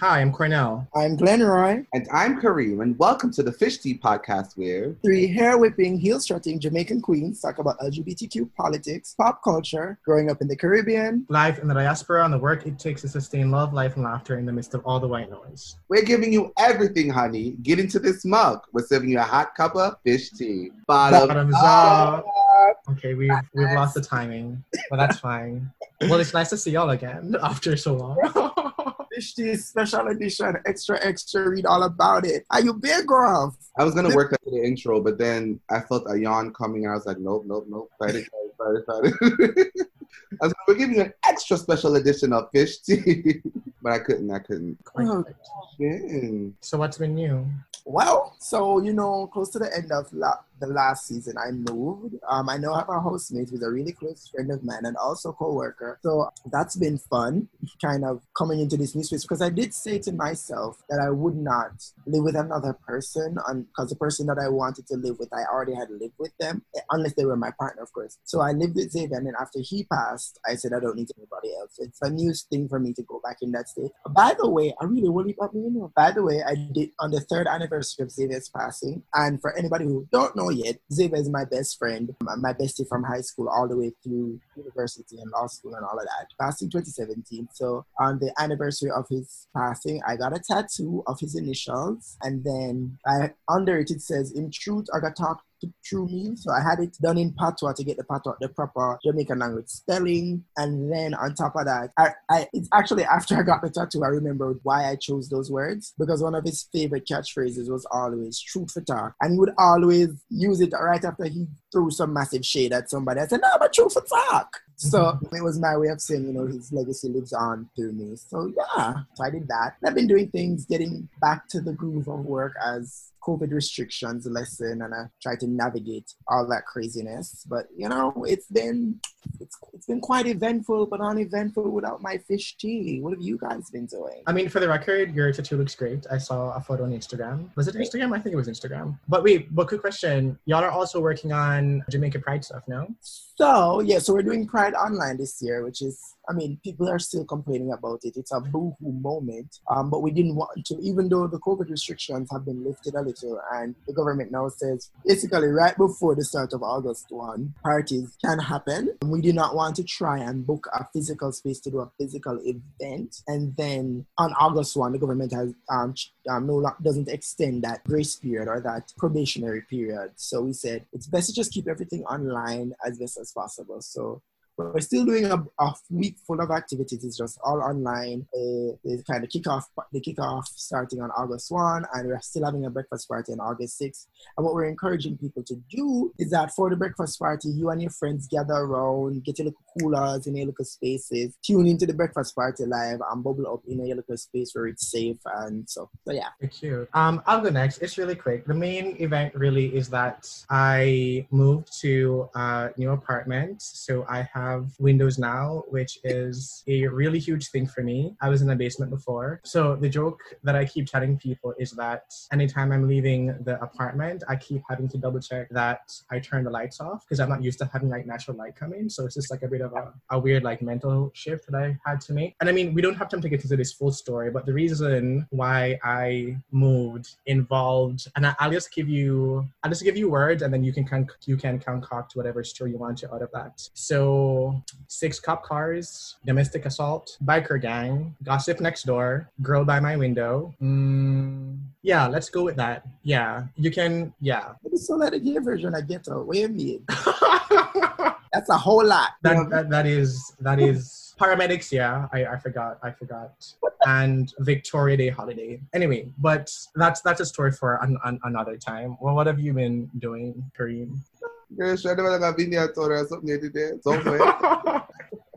Hi, I'm Cornell. I'm Glenroy. And I'm Kareem, and welcome to the Fish Tea Podcast, where three hair whipping, heel strutting Jamaican queens talk about LGBTQ politics, pop culture, growing up in the Caribbean, life in the diaspora, and the work it takes to sustain love, life, and laughter in the midst of all the white noise. We're giving you everything, honey. Get into this mug. We're serving you a hot cup of fish tea. Bottoms, Bottoms up. up. Okay, we've we've lost the timing, but that's fine. well, it's nice to see y'all again after so long. this special edition, extra, extra, read all about it. Are you big, girl? I was gonna work that to the intro, but then I felt a yawn coming. I was like, nope, nope, nope. Sorry, sorry, sorry, it, fight it. I was we're giving you an extra special edition of fish tea, but I couldn't. I couldn't. Oh, so what's been new? Well, so you know, close to the end of la- the last season, I moved. Um, I now have a housemate who's a really close friend of mine and also co-worker. So that's been fun, kind of coming into this new space because I did say to myself that I would not live with another person, because the person that I wanted to live with, I already had lived with them, unless they were my partner, of course. So I lived with Xavier, and then after he passed, I said I don't need anybody else. It's a new thing for me to go back in that state. By the way, I really about me. You know. By the way, I did on the third anniversary of Xavier's passing, and for anybody who don't know Oh, yet, Xavier is my best friend, um, my bestie from high school all the way through university and law school and all of that. Passed in 2017. So on the anniversary of his passing, I got a tattoo of his initials, and then I, under it it says, "In truth, I got talk through me. So I had it done in patois to get the patois, the proper Jamaican language spelling. And then on top of that, I, I it's actually after I got the tattoo, I remembered why I chose those words because one of his favorite catchphrases was always truth for talk. And he would always use it right after he threw some massive shade at somebody. I said, no, but truth for talk. So mm-hmm. it was my way of saying, you know, his legacy lives on through me. So yeah, so I did that. I've been doing things, getting back to the groove of work as COVID restrictions lessen and I try to navigate all that craziness. But you know, it's been it's it's been quite eventful, but uneventful without my fish tea. What have you guys been doing? I mean, for the record, your tattoo looks great. I saw a photo on Instagram. Was it Instagram? I think it was Instagram. But wait, but quick question. Y'all are also working on Jamaica Pride stuff, no? So yeah, so we're doing Pride online this year, which is I mean, people are still complaining about it. It's a boohoo moment. Um, but we didn't want to, even though the COVID restrictions have been lifted a little, and the government now says basically right before the start of August 1, parties can happen. We do not want to try and book a physical space to do a physical event. And then on August 1, the government has um, um, no doesn't extend that grace period or that probationary period. So we said it's best to just keep everything online as best as possible. So we're still doing a, a, week full of activities. It's just all online. Uh, kind of kick off the kick off starting on August 1, and we're still having a breakfast party on August six. And what we're encouraging people to do is that for the breakfast party, you and your friends gather around, get your little coolers in your little spaces, tune into the breakfast party live, and bubble up in your little space where it's safe. And so, so yeah. Thank you. Um, I'll go next. It's really quick. The main event really is that I moved to a new apartment, so I have have windows now, which is a really huge thing for me. I was in the basement before. So the joke that I keep telling people is that anytime I'm leaving the apartment, I keep having to double check that I turn the lights off because I'm not used to having like natural light coming. So it's just like a bit of a, a weird like mental shift that I had to make. And I mean, we don't have time to get into this full story, but the reason why I moved involved, and I, will just give you, I'll just give you words, and then you can you can concoct whatever story you want to out of that. So six cop cars, domestic assault, biker gang, gossip next door, girl by my window. Mm, yeah, let's go with that. Yeah, you can. Yeah. It's so let a gay version of ghetto. Wait a minute. That's a whole lot. That, that, that is that is paramedics. Yeah, I, I forgot. I forgot. and Victoria Day holiday. Anyway, but that's that's a story for an, an, another time. Well, what have you been doing, Kareem? Girl, siya naman nakabinya to or something.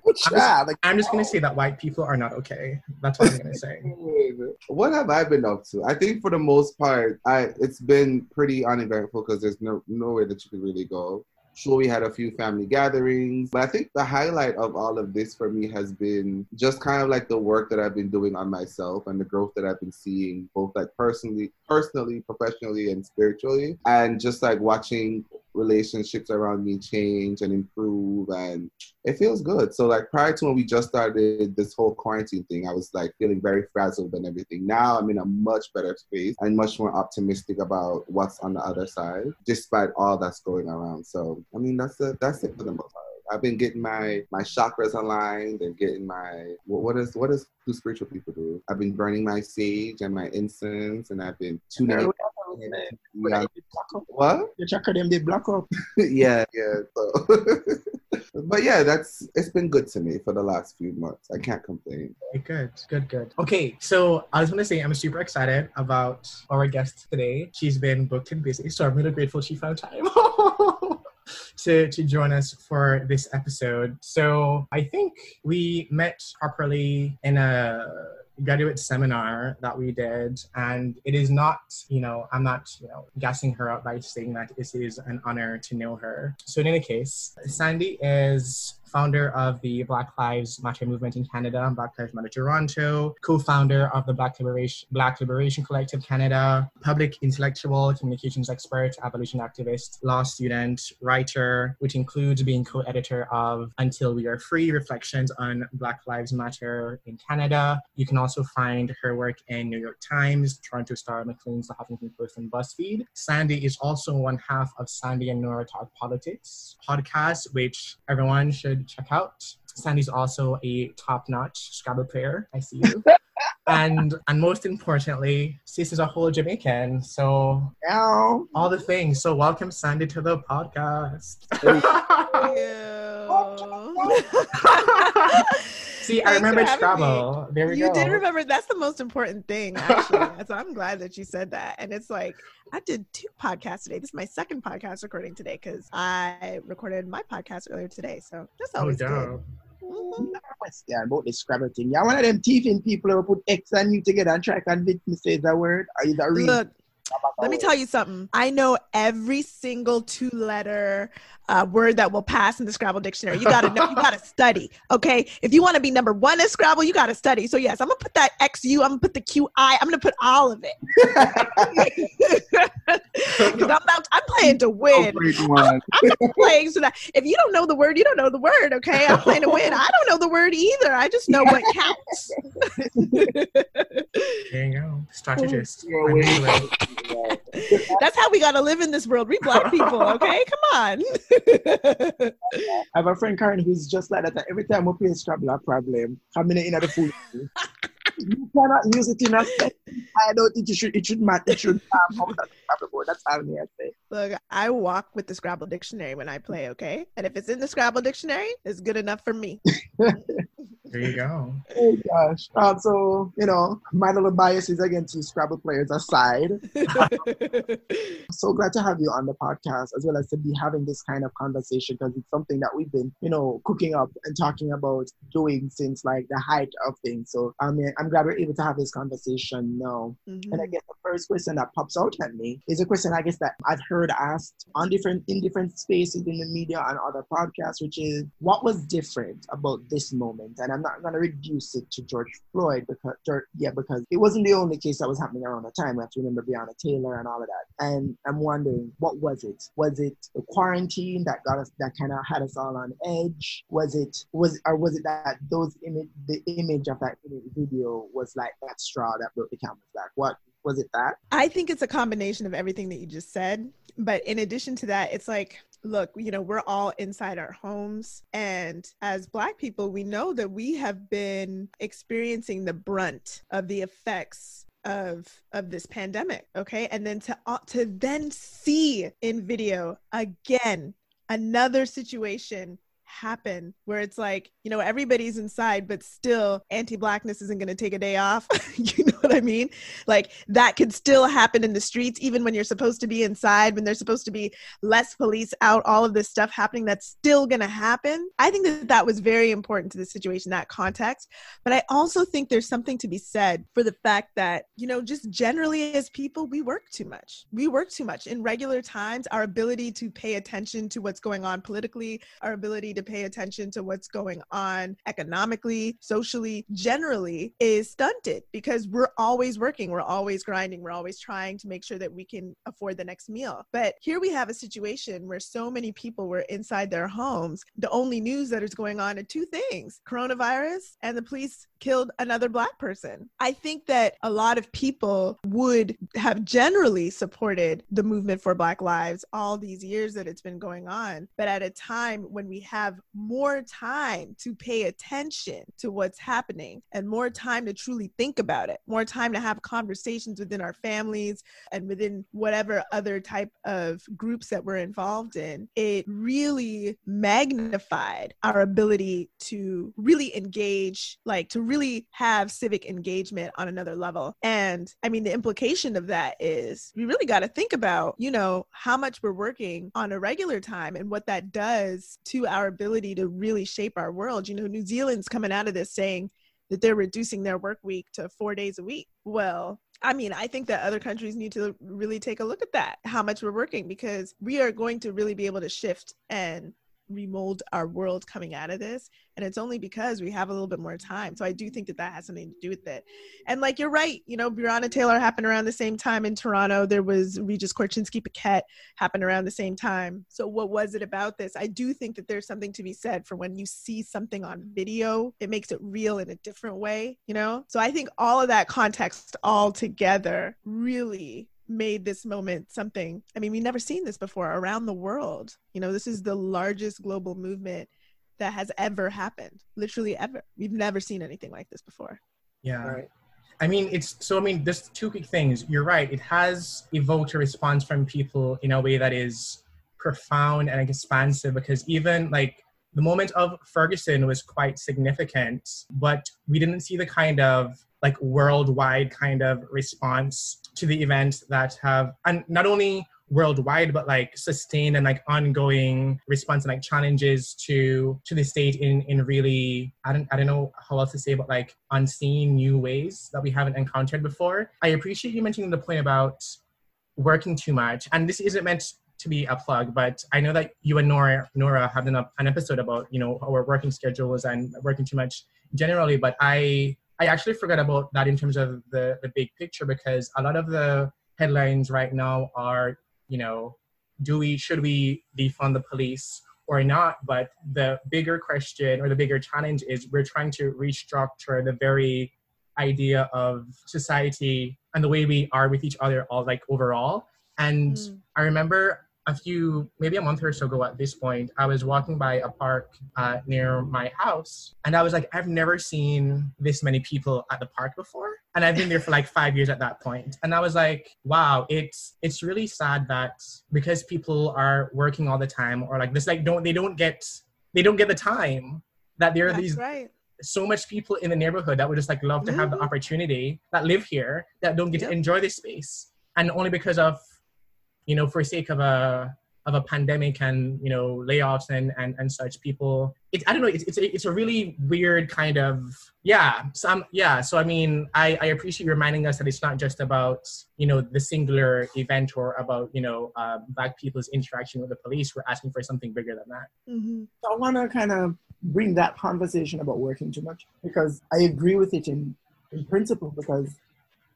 I'm just, like, I'm just gonna oh. say that white people are not okay. That's what I'm gonna say. what have I been up to? I think for the most part, I it's been pretty uneventful because there's no nowhere that you can really go. Sure, we had a few family gatherings, but I think the highlight of all of this for me has been just kind of like the work that I've been doing on myself and the growth that I've been seeing, both like personally, personally, professionally, and spiritually, and just like watching relationships around me change and improve and it feels good. So like prior to when we just started this whole quarantine thing, I was like feeling very frazzled and everything. Now I'm in a much better space and much more optimistic about what's on the other side, despite all that's going around. So I mean that's the that's it for the most part. I've been getting my my chakras aligned and getting my what, what is what is do spiritual people do? I've been burning my sage and my incense, and I've been tuning. Yeah. What? Your chakra them they block up. yeah, yeah. So. but yeah, that's it's been good to me for the last few months. I can't complain. Good, good, good. Okay, so I was gonna say I'm super excited about our guest today. She's been booked and busy, so I'm really grateful she found time. To, to join us for this episode. So I think we met properly in a graduate seminar that we did and it is not you know i'm not you know gassing her up by saying that this is an honor to know her. So in any case sandy is founder of the Black Lives Matter movement in Canada, Black Lives Matter Toronto, co-founder of the Black Liberation Black Liberation Collective Canada, public intellectual, communications expert, abolition activist, law student, writer, which includes being co-editor of Until We Are Free: Reflections on Black Lives Matter in Canada. You can also find her work in New York Times, Toronto Star, Maclean's, The Huffington Post, and BuzzFeed. Sandy is also one half of Sandy and Nora Talk Politics podcast, which everyone should check out. Sandy's also a top-notch Scrabble player. I see you. and and most importantly, sis is a whole Jamaican. So Ow. all the things. So welcome Sandy to the podcast. See, I Thanks remembered for having Scrabble. There we you go. did remember that's the most important thing actually so i'm glad that you said that and it's like i did two podcasts today this is my second podcast recording today because i recorded my podcast earlier today so that's Oh, always good dope. Mhm. question about the Scrabble thing. Yeah, one of them thieving people who put X and U together and try to convince me say the word. Are you that real? look let me tell you something i know every single two letter uh, word that will pass in the scrabble dictionary you gotta know you gotta study okay if you want to be number one in scrabble you gotta study so yes i'm gonna put that xu i'm gonna put the qi i'm gonna put all of it 'Cause I'm, about, I'm playing to win Great one. I'm not playing so that if you don't know the word, you don't know the word. Okay, I'm playing to win. I don't know the word either. I just know what counts. There you go. Strategist. Yeah, I wait. knew it. That's how we gotta live in this world. We black people. Okay, come on. I have a friend Karen who's just like that. Every time we play Scrabble, a problem coming in the food. you cannot use it in a sentence. I don't think it should. It should matter. It should um, come out of the Scrabble board. That's all I say. Look, I walk with the Scrabble dictionary when I play. Okay, and if it's in the Scrabble dictionary, it's good enough for me. There you go. Oh gosh. Um, so you know, my little biases against you Scrabble players aside, so glad to have you on the podcast as well as to be having this kind of conversation because it's something that we've been, you know, cooking up and talking about doing since like the height of things. So I mean, I'm glad we're able to have this conversation now. And I guess the first question that pops out at me is a question I guess that I've heard asked on different in different spaces in the media and other podcasts, which is what was different about this moment? And I'm not gonna reduce it to George Floyd because yeah, because it wasn't the only case that was happening around the time. We have to remember Breonna Taylor and all of that. And I'm wondering, what was it? Was it the quarantine that got us that kind of had us all on edge? Was it was or was it that those image the image of that video was like that straw that broke the camel's back? What was it that? I think it's a combination of everything that you just said. But in addition to that, it's like, look, you know, we're all inside our homes. And as Black people, we know that we have been experiencing the brunt of the effects of of this pandemic okay and then to uh, to then see in video again another situation happen where it's like you know everybody's inside but still anti-blackness isn't going to take a day off. You know what i mean? Like that could still happen in the streets even when you're supposed to be inside when there's supposed to be less police out all of this stuff happening that's still going to happen. I think that that was very important to the situation that context. But i also think there's something to be said for the fact that you know just generally as people we work too much. We work too much. In regular times our ability to pay attention to what's going on politically our ability to pay attention to what's going on economically, socially, generally is stunted because we're always working, we're always grinding, we're always trying to make sure that we can afford the next meal. But here we have a situation where so many people were inside their homes. The only news that is going on are two things coronavirus and the police killed another black person. I think that a lot of people would have generally supported the movement for Black lives all these years that it's been going on. But at a time when we have more time to pay attention to what's happening and more time to truly think about it, more time to have conversations within our families and within whatever other type of groups that we're involved in, it really magnified our ability to really engage, like to really have civic engagement on another level. And I mean, the implication of that is we really got to think about, you know, how much we're working on a regular time and what that does to our ability to really shape our world. You know, New Zealand's coming out of this saying that they're reducing their work week to four days a week. Well, I mean, I think that other countries need to really take a look at that, how much we're working, because we are going to really be able to shift and remold our world coming out of this and it's only because we have a little bit more time. So i do think that that has something to do with it. And like you're right you know breonna taylor happened around the same time in toronto. There was regis korchinski paquet happened around the same time. So what was it about this? I do think that there's something to be said for when you see something on video it makes it real in a different way you know? So i think all of that context all together really made this moment something i mean we've never seen this before around the world. You know this is the largest global movement that has ever happened literally ever. We've never seen anything like this before. Yeah. Right. i mean it's so i mean there's two quick things. You're right. It has evoked a response from people in a way that is profound and expansive because even like the moment of ferguson was quite significant but we didn't see the kind of like worldwide kind of response to the events that have and not only worldwide but like sustained and like ongoing response and like challenges to to the state in in really i don't i don't know how else to say but like unseen new ways that we haven't encountered before i appreciate you mentioning the point about working too much and this isn't meant to be a plug, but I know that you and Nora Nora have done an episode about you know our working schedules and working too much generally. But I I actually forgot about that in terms of the, the big picture because a lot of the headlines right now are, you know, do we should we defund the police or not? But the bigger question or the bigger challenge is we're trying to restructure the very idea of society and the way we are with each other all like overall. And mm. I remember a few, maybe a month or so ago at this point, I was walking by a park uh, near my house, and I was like, I've never seen this many people at the park before, and I've been there for like five years at that point, and I was like, wow, it's it's really sad that because people are working all the time, or like this, like don't they don't get they don't get the time that there are That's these right so much people in the neighborhood that would just like love to have the mm-hmm. opportunity that live here that don't get yep. to enjoy this space and only because of you know, for sake of a of a pandemic and you know layoffs and and, and such people it, i don't know it's, it's, a, it's a really weird kind of yeah some yeah. So i mean I, I appreciate you reminding us that it's not just about you know the singular event or about you know uh, black people's interaction with the police. We're asking for something bigger than that. Mm-hmm. so i want to kind of bring that conversation about working too much because i agree with it in, in principle because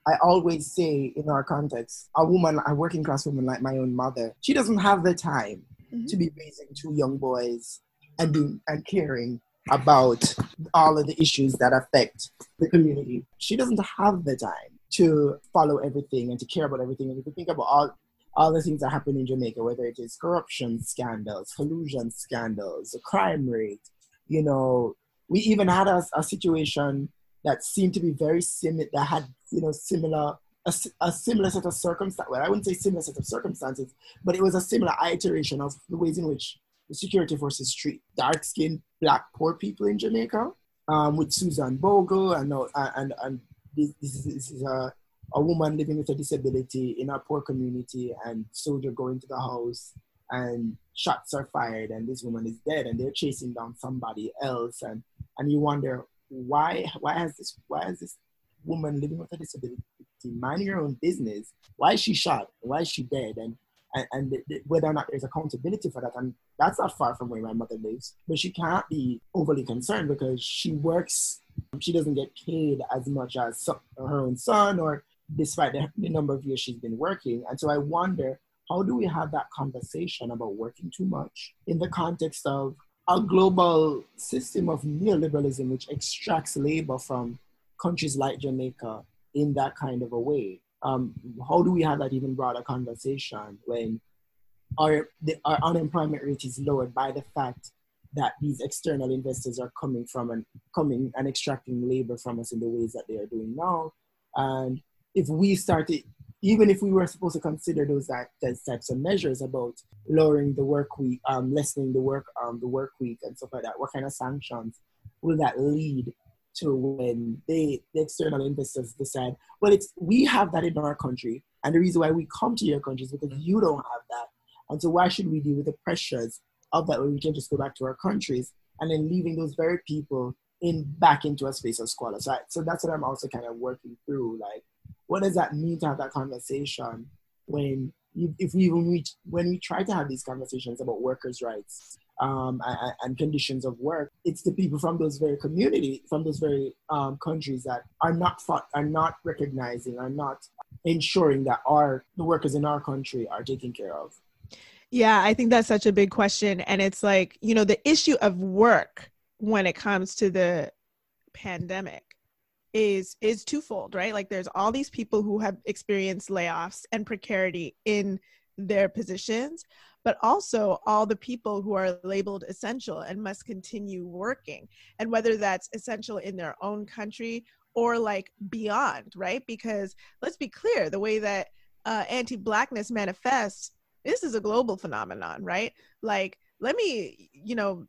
I always say in our context, a woman, a working class woman like my own mother, she doesn't have the time mm-hmm. to be raising two young boys and do and caring about all of the issues that affect the community. She doesn't have the time to follow everything and to care about everything. And if you think about all all the things that happen in Jamaica, whether it is corruption scandals, collusion scandals, the crime rate, you know, we even had a, a situation that seemed to be very similar, that had you know, similar, a, a similar set of circumstances. Well, I wouldn't say similar set of circumstances, but it was a similar iteration of the ways in which the security forces treat dark-skinned black poor people in Jamaica. Um, with Susan Bogle and and and this, this is a, a woman living with a disability in a poor community, and soldier going to the house and shots are fired, and this woman is dead, and they're chasing down somebody else, and and you wonder why why has this why has this woman living with a disability minding her own business. Why is she shot? Why is she dead? And and, and th- th- whether or not there's accountability for that. And that's not far from where my mother lives. But she can't be overly concerned because she works, she doesn't get paid as much as so- her own son, or despite the, the number of years she's been working. And so I wonder how do we have that conversation about working too much in the context of a global system of neoliberalism which extracts labor from countries like Jamaica in that kind of a way? Um, how do we have that even broader conversation when our, the, our unemployment rate is lowered by the fact that these external investors are coming from and coming and extracting labor from us in the ways that they are doing now? And if we started even if we were supposed to consider those, that, those types of measures about lowering the work week, um, lessening the work um, the work week and stuff like that, what kind of sanctions will that lead to when they the external investors decide, well, it's we have that in our country, and the reason why we come to your country is because you don't have that, and so why should we deal with the pressures of that when we can just go back to our countries and then leaving those very people in back into a space of squalor. So, I, so that's what I'm also kind of working through, like what does that mean to have that conversation when you, if we even reach when we try to have these conversations about workers' rights um, and, and, conditions of work, it's the people from those very community, from those very um, countries that are not fought, are not recognizing, are not ensuring that our the workers in our country are taken care of. Yeah, I think that's such a big question, and it's like you know the issue of work when it comes to the pandemic is is twofold right like there's all these people who have experienced layoffs and precarity in their positions but also all the people who are labeled essential and must continue working and whether that's essential in their own country or like beyond right because let's be clear the way that uh, anti-blackness manifests this is a global phenomenon right like let me you know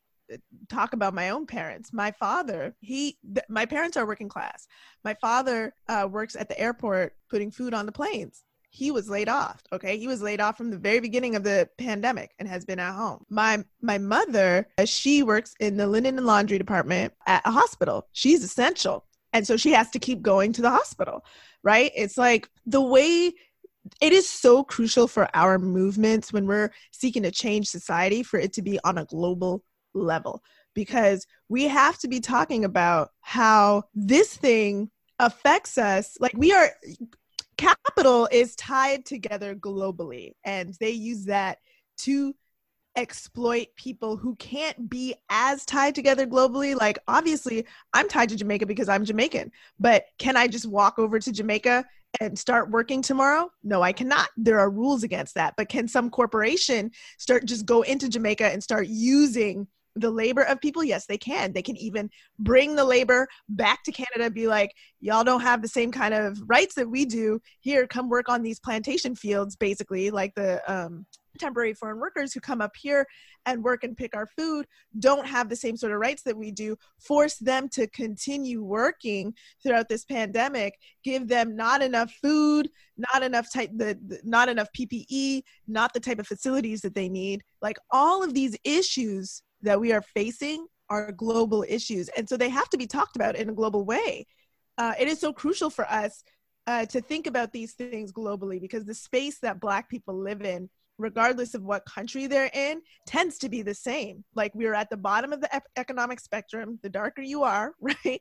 talk about my own parents. My father, he, th- my parents are working class. My father uh, works at the airport putting food on the planes. He was laid off. Okay, he was laid off from the very beginning of the pandemic and has been at home. My my mother, uh, she works in the linen and laundry department at a hospital. She's essential, and so she has to keep going to the hospital. Right? It's like the way it is so crucial for our movements when we're seeking to change society for it to be on a global level because we have to be talking about how this thing affects us. Like we are, capital is tied together globally, and they use that to exploit people who can't be as tied together globally. Like, obviously, I'm tied to Jamaica because I'm Jamaican, but can I just walk over to Jamaica and start working tomorrow? No, I cannot. There are rules against that. But can some corporation start just go into Jamaica and start using the labor of people? Yes they can. They can even bring the labor back to canada be like y'all don't have the same kind of rights that we do. Here come work on these plantation fields basically like the um, temporary foreign workers who come up here and work and pick our food don't have the same sort of rights that we do force them to continue working throughout this pandemic give them not enough food not enough type the, the not enough ppe not the type of facilities that they need. Like all of these issues that we are facing are global issues. And so they have to be talked about in a global way. Uh, it is so crucial for us uh, to think about these things globally because the space that Black people live in regardless of what country they're in, tends to be the same. Like we're at the bottom of the ep- economic spectrum, the darker you are, right?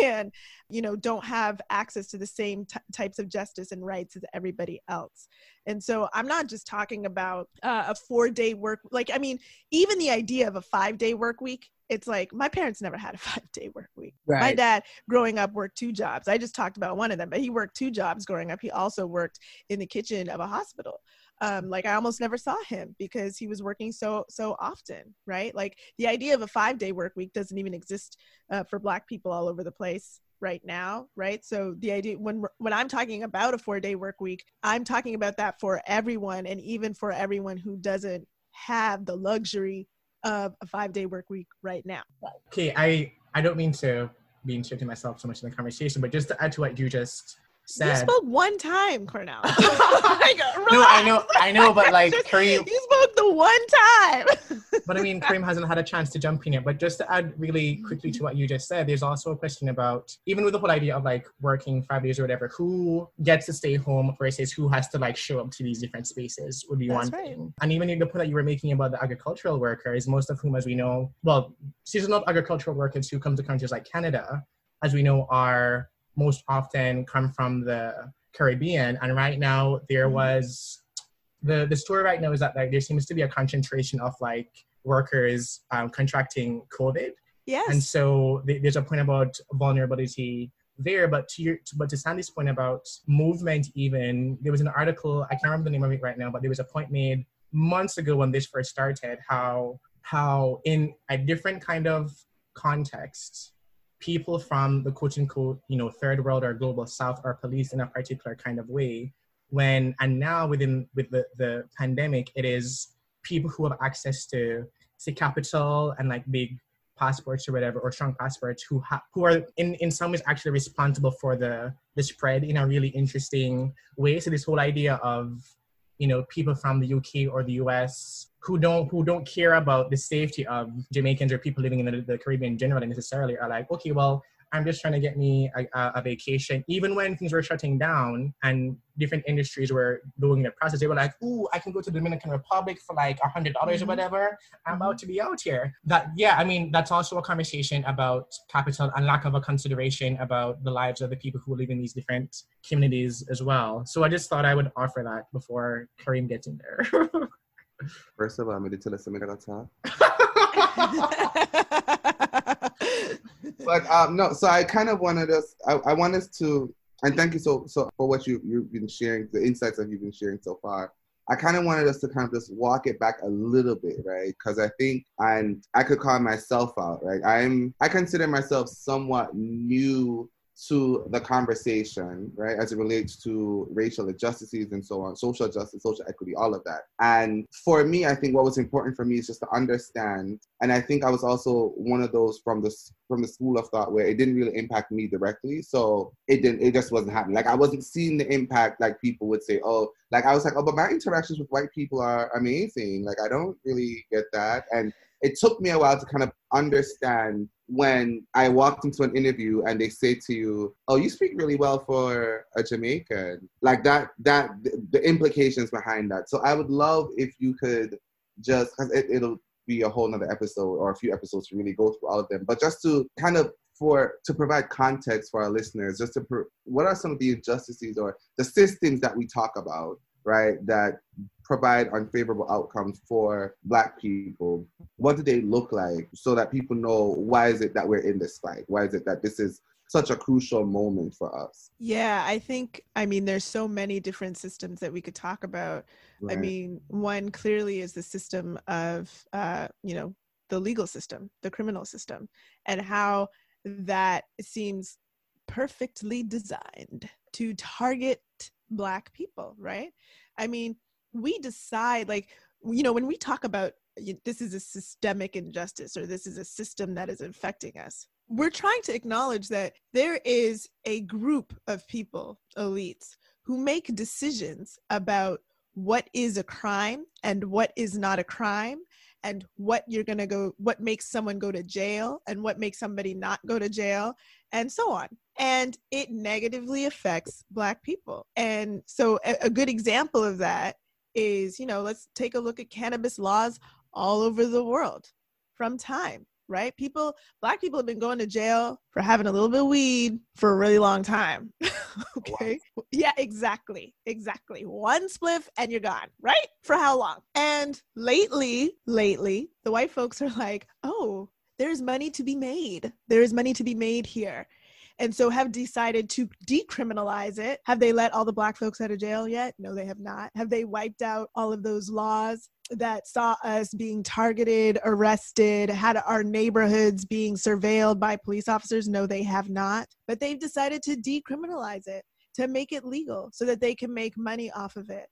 and, you know, don't have access to the same t- types of justice and rights as everybody else. And so I'm not just talking about uh, a four day work, like, I mean, even the idea of a five day work week it's like my parents never had a five day work week. Right. My dad, growing up, worked two jobs. I just talked about one of them, but he worked two jobs growing up. He also worked in the kitchen of a hospital um, like i almost never saw him because he was working so so often right? Like the idea of a five day work week doesn't even exist uh, for black people all over the place right now right? So the idea when when i'm talking about a four day work week i'm talking about that for everyone and even for everyone who doesn't have the luxury of a five day work week right now. Okay i i don't mean to be inserting myself so much in the conversation but just to add to what you just said. You spoke one time, Cornell. like, no, I know, I know, but like Kareem, you spoke the one time. but I mean, Kareem hasn't had a chance to jump in yet. But just to add really mm-hmm. quickly to what you just said, there's also a question about even with the whole idea of like working five days or whatever, who gets to stay home versus who has to like show up to these different spaces would be That's one right. thing. And even the point that you were making about the agricultural workers, most of whom, as we know, well, seasonal agricultural workers who come to countries like Canada, as we know, are most often come from the Caribbean. And right now, there Mhm. was the the story right now is that like there seems to be a concentration of like workers um, contracting COVID, yes. and so th- there's a point about vulnerability there. But to your but to Sandy's point about movement, even there was an article I can't remember the name of it right now, but there was a point made months ago when this first started how how in a different kind of context people from the quote unquote you know third world or global south are policed in a particular kind of way when and now within with the, the pandemic it is people who have access to say capital and like big passports or whatever or strong passports who ha- who are in in some ways actually responsible for the the spread in a really interesting way. So this whole idea of you know people from the UK or the US who don't who don't care about the safety of Jamaicans or people living in the, the Caribbean generally necessarily are like okay well I'm just trying to get me a, a, a vacation. Even when things were shutting down and different industries were doing the process they were like ooh I can go to the Dominican Republic for like a hundred dollars Mhm. or whatever. I'm about to be out here. That yeah I mean that's also a conversation about capital and lack of a consideration about the lives of the people who live in these different communities as well. So I just thought I would offer that before Kareem gets in there. First of all, I'm going to tell us something about talk. But um, no, so I kind of wanted us. I, I want us to, and thank you so so for what you you've been sharing, the insights that you've been sharing so far. I kind of wanted us to kind of just walk it back a little bit, right? Because I think, and I could call myself out, right? I'm I consider myself somewhat new to the conversation, right, as it relates to racial injustices and so on, social justice, social equity, all of that. And for me, I think what was important for me is just to understand. And I think I was also one of those from the from the school of thought where it didn't really impact me directly, so it didn't. It just wasn't happening. Like I wasn't seeing the impact like people would say. Oh, like I was like, oh, but my interactions with white people are amazing. Like I don't really get that, and it took me a while to kind of understand when I walked into an interview and they say to you, "Oh, you speak really well for a Jamaican," like that. That the implications behind that. So I would love if you could just because it, it'll be a whole nother episode or a few episodes to really go through all of them, but just to kind of for to provide context for our listeners, just to what are some of the injustices or the systems that we talk about, right? That provide unfavorable outcomes for black people what do they look like so that people know why is it that we're in this fight why is it that this is such a crucial moment for us yeah, I think, I mean, there's so many different systems that we could talk about. I mean, one clearly is the system of, uh, you know, the legal system, the criminal system, and how that seems perfectly designed to target Black people, right? I mean, we decide, like, you know, when we talk about this is a systemic injustice or this is a system that is infecting us, we're trying to acknowledge that there is a group of people, elites, who make decisions about what is a crime and what is not a crime and what you're going to go what makes someone go to jail and what makes somebody not go to jail and so on. And it negatively affects black people. And so a, a good example of that is you know let's take a look at cannabis laws all over the world from time right? People black people have been going to jail for having a little bit of weed for a really long time okay? Yeah exactly exactly. One spliff and you're gone right? For how long? And lately lately the white folks are like oh there's money to be made. There is money to be made here and so have decided to decriminalize it. Have they let all the black folks out of jail yet? No, they have not. Have they wiped out all of those laws that saw us being targeted, arrested, had our neighborhoods being surveilled by police officers? No, they have not. But they've decided to decriminalize it, to make it legal so that they can make money off of it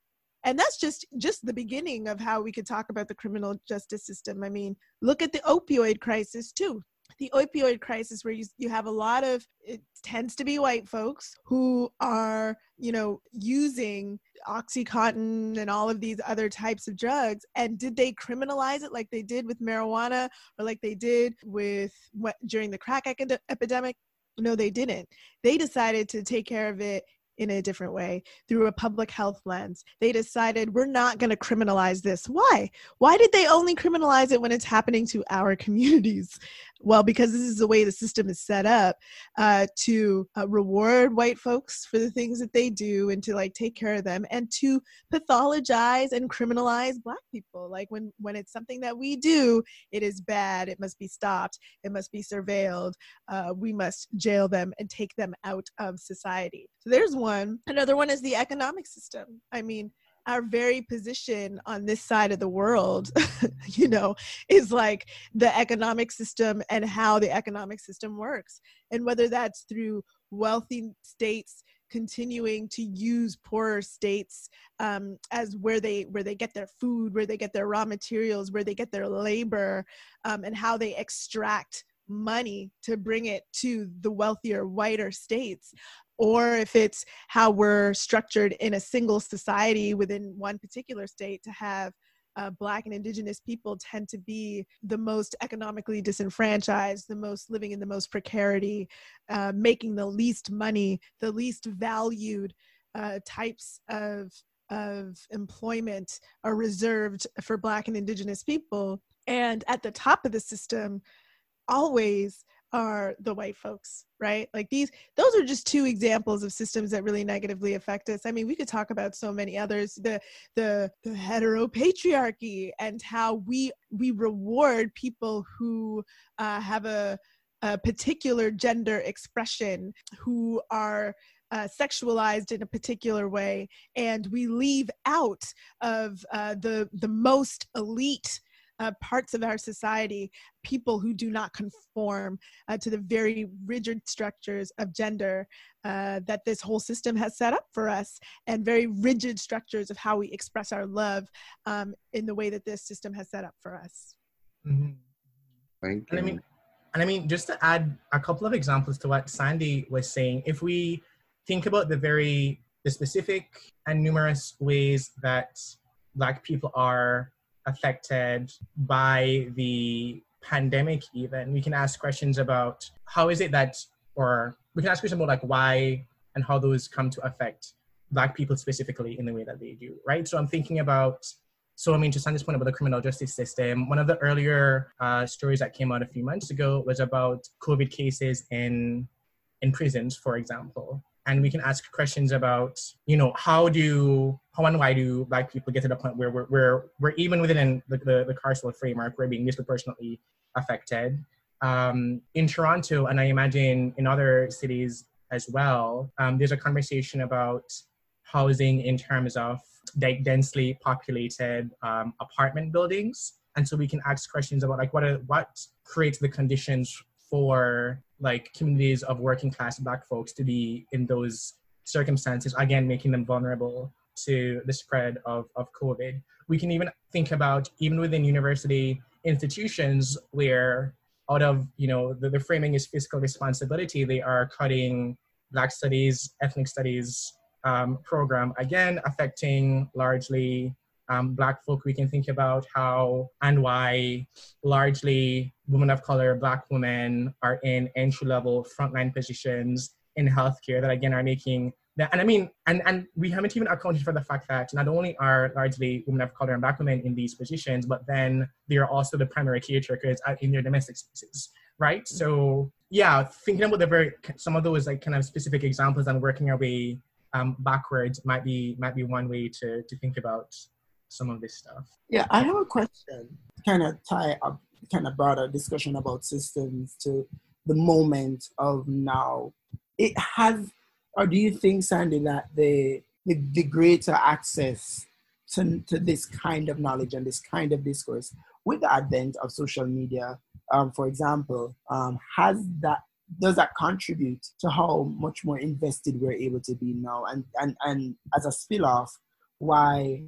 and that's just just the beginning of how we could talk about the criminal justice system i mean look at the opioid crisis too the opioid crisis where you, you have a lot of it tends to be white folks who are you know using oxycontin and all of these other types of drugs and did they criminalize it like they did with marijuana or like they did with what during the crack epidemic no they didn't they decided to take care of it in a different way through a public health lens. They decided we're not going to criminalize this. Why? Why did they only criminalize it when it's happening to our communities? Well, because this is the way the system is set up uh, to uh, reward white folks for the things that they do and to like take care of them and to pathologize and criminalize black people. Like when when it's something that we do, it is bad. It must be stopped. It must be surveilled. Uh, we must jail them and take them out of society. So there's one. Another one is the economic system. I mean, our very position on this side of the world, you know, is like the economic system and how the economic system works. And whether that's through wealthy states continuing to use poorer states um, as where they where they get their food where they get their raw materials where they get their labor um, and how they extract money to bring it to the wealthier whiter states or if it's how we're structured in a single society within one particular state to have uh, black and indigenous people tend to be the most economically disenfranchised the most living in the most precarity uh, making the least money the least valued uh, types of of employment are reserved for black and indigenous people. And at the top of the system always are the white folks right? Like these those are just two examples of systems that really negatively affect us. I mean we could talk about so many others the the the heteropatriarchy and how we we reward people who uh, have a a particular gender expression who are uh, sexualized in a particular way, and we leave out of uh, the the most elite uh, parts of our society people who do not conform uh, to the very rigid structures of gender uh, that this whole system has set up for us and very rigid structures of how we express our love um, in the way that this system has set up for us mm-hmm. Thank you. And I mean, and I mean, just to add a couple of examples to what Sandy was saying, if we think about the very the specific and numerous ways that Black people are affected by the pandemic even we can ask questions about how is it that or we can ask questions about like why and how those come to affect black people specifically in the way that they do right? So i'm thinking about so i mean to this point about the criminal justice system one of the earlier uh, stories that came out a few months ago was about covid cases in in prisons for example and we can ask questions about you know how do how and why do black people get to the point where we're we're, we're even within the, the, the carceral framework we're being disproportionately affected. Um, in toronto and i imagine in other cities as well um, there's a conversation about housing in terms of like densely populated um, apartment buildings. And so we can ask questions about like what are, what creates the conditions for like communities of working class black folks to be in those circumstances again making them vulnerable to the spread of, of covid. We can even think about even within university institutions where out of you know the, the framing is fiscal responsibility they are cutting black studies ethnic studies um, program again affecting largely um, black folk, we can think about how and why largely women of color, black women are in entry level frontline positions in healthcare that again are making that, and I mean, and, and we haven't even accounted for the fact that not only are largely women of color and black women in these positions, but then they are also the primary caretakers in their domestic spaces, right? So yeah, thinking about the very some of those like kind of specific examples and working our way um, backwards might be might be one way to to think about some of this stuff. Yeah, I have a question. Kind of tie up, kind of broader discussion about systems to the moment of now. It has, or do you think, Sandy, that the the, the greater access to, to this kind of knowledge and this kind of discourse with the advent of social media, um, for example, um, has that does that contribute to how much more invested we're able to be now and and and as a spill off why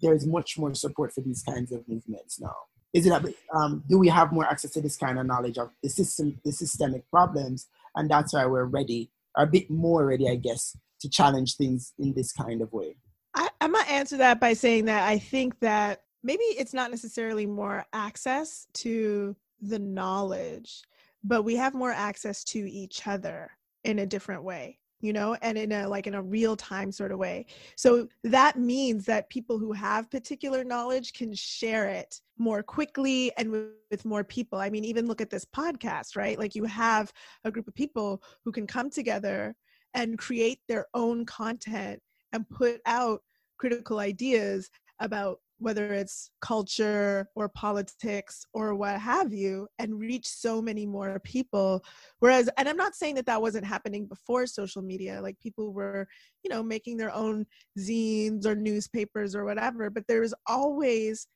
there's much more support for these kinds of movements now. Is it a, um, do we have more access to this kind of knowledge of the system, the systemic problems, and that's why we're ready, or a bit more ready, I guess, to challenge things in this kind of way. I, I'm gonna answer that by saying that I think that maybe it's not necessarily more access to the knowledge, but we have more access to each other in a different way you know and in a like in a real time sort of way. So that means that people who have particular knowledge can share it more quickly and with, more people. I mean even look at this podcast right? Like you have a group of people who can come together and create their own content and put out critical ideas about whether it's culture or politics or what have you, and reach so many more people. Whereas, and I'm not saying that that wasn't happening before social media, like people were, you know, making their own zines or newspapers or whatever, but there was always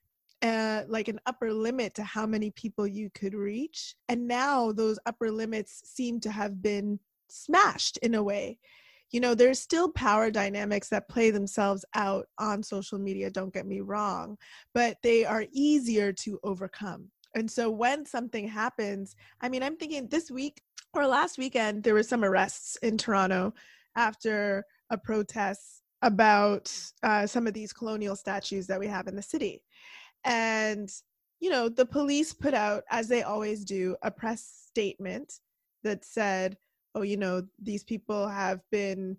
uh, like an upper limit to how many people you could reach. And now those upper limits seem to have been smashed in a way you know there's still power dynamics that play themselves out on social media don't get me wrong but they are easier to overcome. And so when something happens i mean i'm thinking this week or last weekend there were some arrests in toronto after a protest about uh, some of these colonial statues that we have in the city. And you know the police put out as they always do a press statement that said oh, you know, these people have been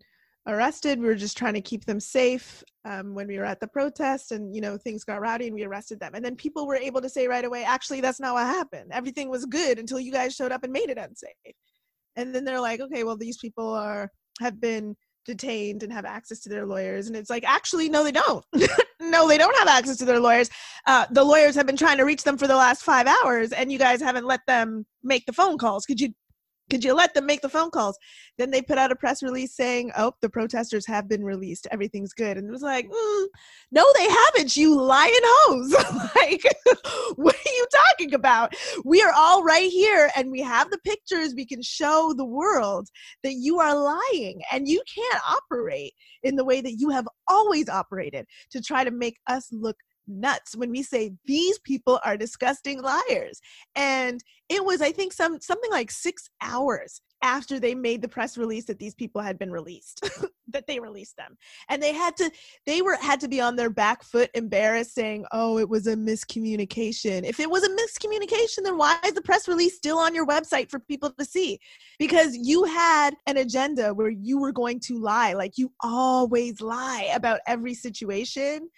arrested. We were just trying to keep them safe um, when we were at the protest, and you know, things got rowdy, and we arrested them. And then people were able to say right away, actually, that's not what happened. Everything was good until you guys showed up and made it unsafe. And then they're like, okay, well, these people are have been detained and have access to their lawyers and it's like actually no they don't no they don't have access to their lawyers uh, the lawyers have been trying to reach them for the last five hours and you guys haven't let them make the phone calls could you could you let them make the phone calls? Then they put out a press release saying, oh, the protesters have been released. Everything's good. And it was like, mm, no, they haven't, you lying hoes. like, what are you talking about? We are all right here and we have the pictures. We can show the world that you are lying and you can't operate in the way that you have always operated to try to make us look nuts when we say these people are disgusting liars. And it was, I think, some something like six hours after they made the press release that these people had been released that they released them. And they had to they were had to be on their back foot embarrassed saying oh it was a miscommunication. If it was a miscommunication then why is the press release still on your website for people to see? Because you had an agenda where you were going to lie. Like you always lie about every situation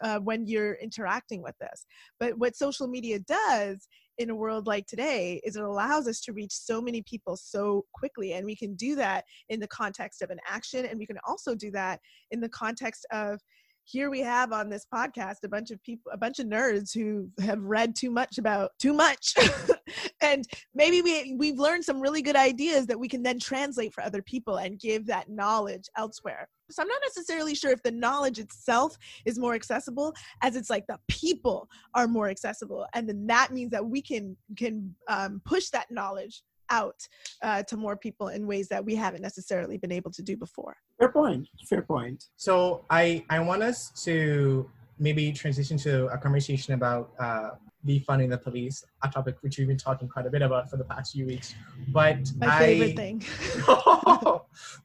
uh, when you're interacting with this. But what social media does in a world like today is it allows us to reach so many people so quickly and we can do that in the context of an action and we can also do that in the context of here we have on this podcast a bunch of people a bunch of nerds who have read too much about too much and maybe we we've learned some really good ideas that we can then translate for other people and give that knowledge elsewhere so i'm not necessarily sure if the knowledge itself is more accessible as it's like the people are more accessible and then that means that we can can um, push that knowledge out uh, to more people in ways that we haven't necessarily been able to do before. Fair point. Fair point. So I I want us to maybe transition to a conversation about uh, defunding the police, a topic which we've been talking quite a bit about for the past few weeks. But my I, favorite thing.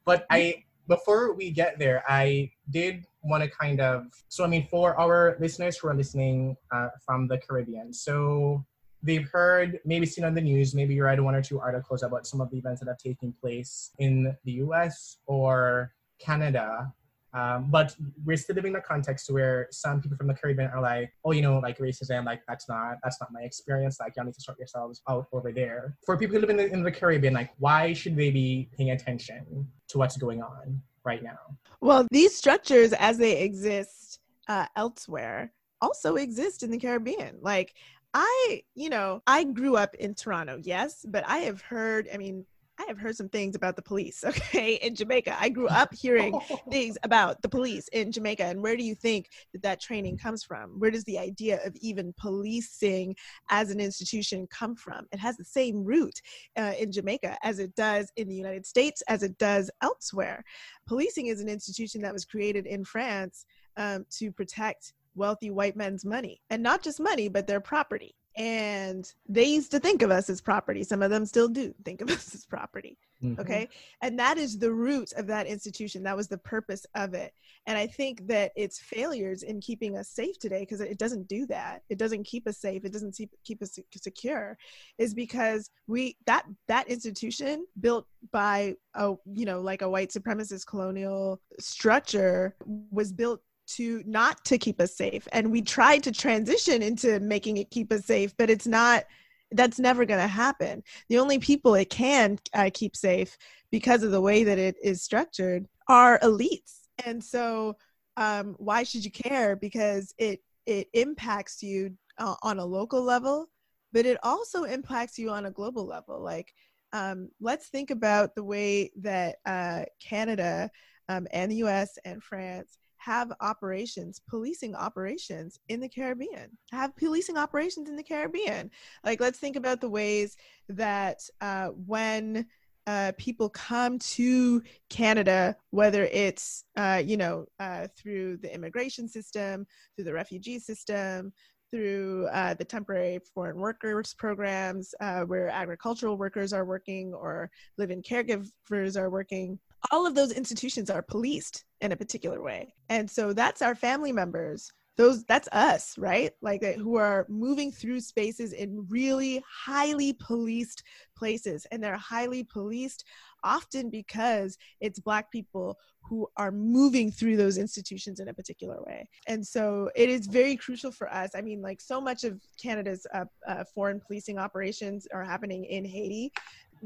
but I before we get there, I did want to kind of so I mean for our listeners who are listening uh, from the Caribbean, so they've heard, maybe seen on the news, maybe you read one or two articles about some of the events that have taken place in the US or Canada. Um, but we're still living in a context where some people from the Caribbean are like, oh, you know, like racism, like that's not that's not my experience. Like y'all need to sort yourselves out over there. For people who live in the, in the Caribbean, like why should they be paying attention to what's going on right now? Well, these structures as they exist uh, elsewhere also exist in the Caribbean. Like I, you know, I grew up in Toronto, yes, but I have heard, I mean, I have heard some things about the police, okay, in Jamaica. I grew up hearing things about the police in Jamaica. And where do you think that that training comes from? Where does the idea of even policing as an institution come from? It has the same root uh, in Jamaica as it does in the United States, as it does elsewhere. Policing is an institution that was created in France um, to protect wealthy white men's money and not just money but their property and they used to think of us as property. Some of them still do think of us as property. Mhm. okay? And that is the root of that institution. That was the purpose of it. And i think that its failures in keeping us safe today because it doesn't do that. It doesn't keep us safe. It doesn't keep, keep us secure is because we that that institution built by a you know like a white supremacist colonial structure was built to not to keep us safe. And we tried to transition into making it keep us safe but it's not that's never going to happen. The only people it can uh, keep safe because of the way that it is structured are elites. And so um, why should you care? Because it it impacts you uh, on a local level but it also impacts you on a global level. Like um, let's think about the way that uh, canada um, and the us and france have operations, policing operations in the Caribbean, have policing operations in the Caribbean. Like, let's think about the ways that uh, when uh, people come to Canada, whether it's, uh, you know, uh, through the immigration system, through the refugee system, through uh, the temporary foreign workers programs uh, where agricultural workers are working or live-in caregivers are working all of those institutions are policed in a particular way. And so that's our family members. Those that's us right? Like who are moving through spaces in really highly policed places. And they're highly policed often because it's black people who are moving through those institutions in a particular way. And so it is very crucial for us. I mean like so much of canada's uh, uh, foreign policing operations are happening in haiti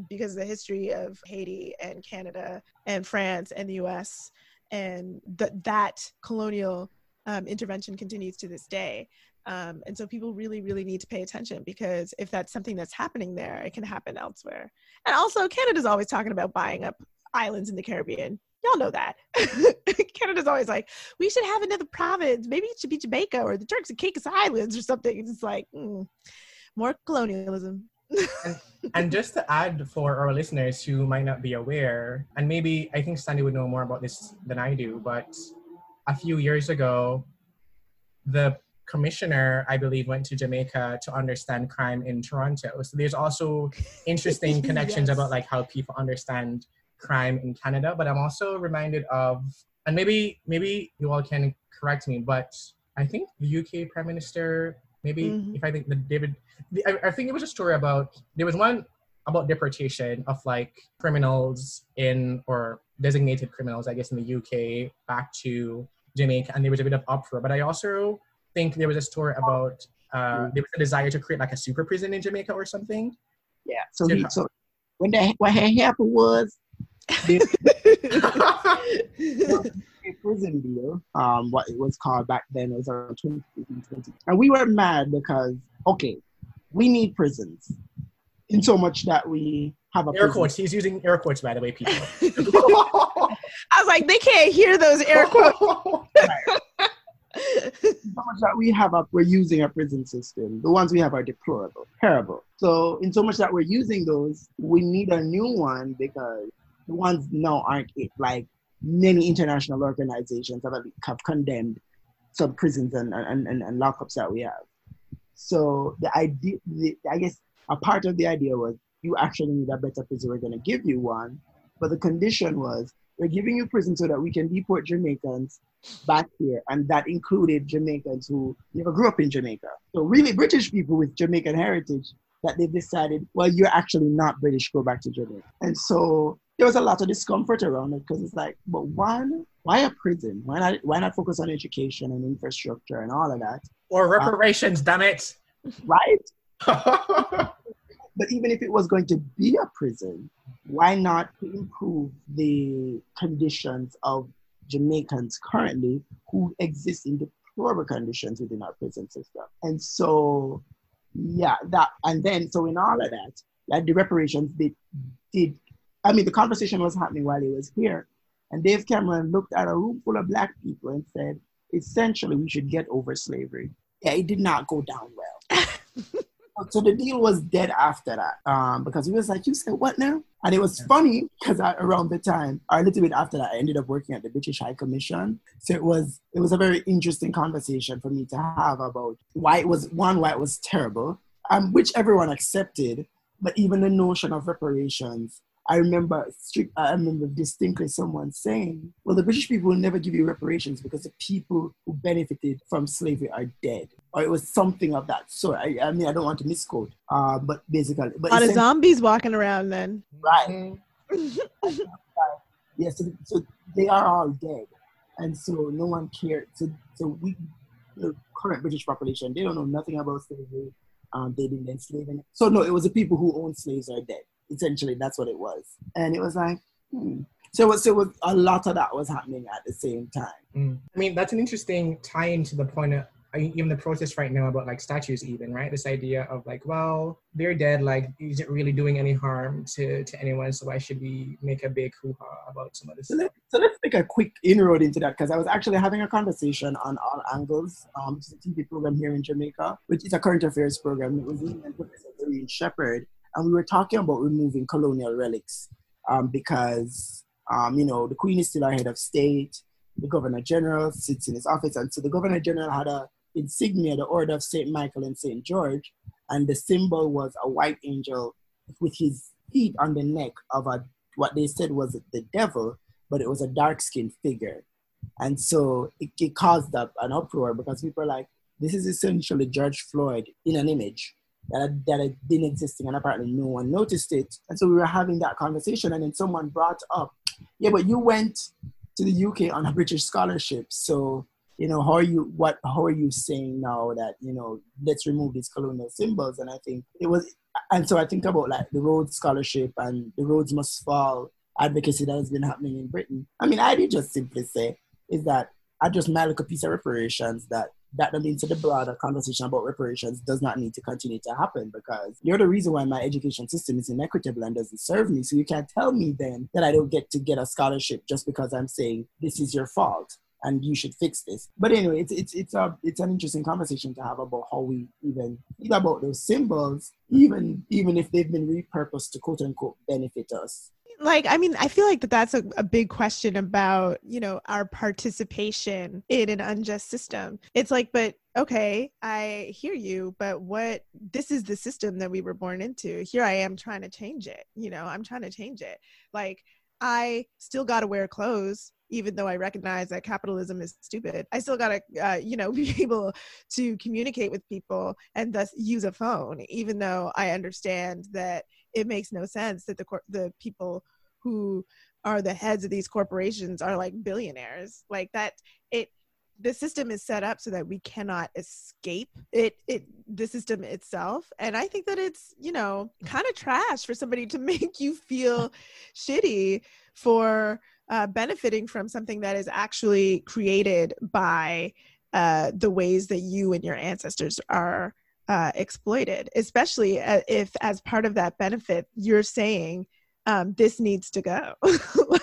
because of the history of Haiti and Canada and France and the US and th- that colonial um, intervention continues to this day. Um, and so people really, really need to pay attention because if that's something that's happening there, it can happen elsewhere. And also, Canada's always talking about buying up islands in the Caribbean. Y'all know that. Canada's always like, we should have another province. Maybe it should be Jamaica or the Turks and Caicos Islands or something. It's like, mm, more colonialism. And just to add for our listeners who might not be aware, and maybe I think Sandy would know more about this than I do, but a few years ago, the commissioner, I believe, went to Jamaica to understand crime in Toronto. So there's also interesting connections Yes. about like how people understand crime in Canada. But I'm also reminded of, and maybe maybe you all can correct me, but I think the UK Prime Minister, maybe Mhm. if I think the David, the, I, I think it was a story about there was one about deportation of like criminals in or designated criminals, I guess, in the UK back to Jamaica, and there was a bit of uproar. But I also think there was a story about uh, there was a desire to create like a super prison in Jamaica or something. Yeah. So he, so when that what had happened was the a prison deal. Um, what it was called back then it was around 2020, and we were mad because okay, we need prisons, in so much that we have a air prison. quotes. He's using air quotes, by the way, people. I was like, they can't hear those air quotes. so much that we have up, we're using a prison system. The ones we have are deplorable, terrible. So, in so much that we're using those, we need a new one because the ones now aren't it. Like many international organizations have, have condemned some prisons and, and, and, and lockups that we have. So, the idea, the, I guess, a part of the idea was you actually need a better prison. We're going to give you one, but the condition was we're giving you prison so that we can deport Jamaicans back here, and that included Jamaicans who never grew up in Jamaica. So really, British people with Jamaican heritage that they've decided, well, you're actually not British, go back to Jamaica. And so there was a lot of discomfort around it because it's like, but one, why a prison? Why not? Why not focus on education and infrastructure and all of that, or uh, reparations, damn it. right? But even if it was going to be a prison, why not improve the conditions of Jamaicans currently who exist in deplorable conditions within our prison system? And so, yeah, that, and then, so in all of that, like the reparations did, did, I mean, the conversation was happening while he was here. And Dave Cameron looked at a room full of black people and said, essentially, we should get over slavery. Yeah, it did not go down well. So the deal was dead after that um, because he was like, "You said what now?" And it was funny because around the time, or a little bit after that, I ended up working at the British High Commission. So it was it was a very interesting conversation for me to have about why it was one why it was terrible, um, which everyone accepted. But even the notion of reparations, I remember strict, I remember distinctly someone saying, "Well, the British people will never give you reparations because the people who benefited from slavery are dead." Or it was something of that sort. I, I mean, I don't want to misquote, uh, but basically, but a lot of zombies walking around then. Right. yes, so, so they are all dead, and so no one cared. So, so we, the current British population, they don't know nothing about slavery. Um, they didn't enslave any. So no, it was the people who owned slaves are dead. Essentially, that's what it was. And it was like, hmm. so it was, so it was a lot of that was happening at the same time. Mm. I mean, that's an interesting tie into the point of even the protest right now about like statues even right this idea of like well they're dead like is it really doing any harm to to anyone so why should we make a big hoo-ha about some of this so, let, so let's make a quick inroad into that because i was actually having a conversation on all angles um it's a tv program here in jamaica which is a current affairs program it was in professor Verene Shepherd and we were talking about removing colonial relics um, because um, you know the queen is still our head of state the governor general sits in his office and so the governor general had a insignia, the Order of St. Michael and St. George, and the symbol was a white angel with his feet on the neck of a what they said was the devil, but it was a dark skinned figure. And so it, it caused up an uproar because people are like, this is essentially George Floyd in an image that, that had been existing, and apparently no one noticed it. And so we were having that conversation, and then someone brought up, yeah, but you went to the UK on a British scholarship, so you know, how are you, what, how are you saying now that, you know, let's remove these colonial symbols? And I think it was, and so I think about like the Rhodes Scholarship and the Rhodes Must Fall advocacy that has been happening in Britain. I mean, I did just simply say is that I just made like a piece of reparations that that means the broader conversation about reparations does not need to continue to happen because you're the reason why my education system is inequitable and doesn't serve me. So you can't tell me then that I don't get to get a scholarship just because I'm saying this is your fault and you should fix this. But anyway, it's it's it's a it's an interesting conversation to have about how we even think about those symbols, even even if they've been repurposed to quote unquote benefit us. Like, I mean, I feel like that that's a, a big question about, you know, our participation in an unjust system. It's like, but okay, I hear you, but what this is the system that we were born into. Here I am trying to change it. You know, I'm trying to change it. Like, I still got to wear clothes even though I recognize that capitalism is stupid, I still gotta, uh, you know, be able to communicate with people and thus use a phone, even though I understand that it makes no sense that the cor- the people who are the heads of these corporations are like billionaires, like that. It the system is set up so that we cannot escape it it the system itself and i think that it's you know kind of trash for somebody to make you feel shitty for uh, benefiting from something that is actually created by uh, the ways that you and your ancestors are uh, exploited, especially uh, if, as part of that benefit, you're saying um, this needs to go.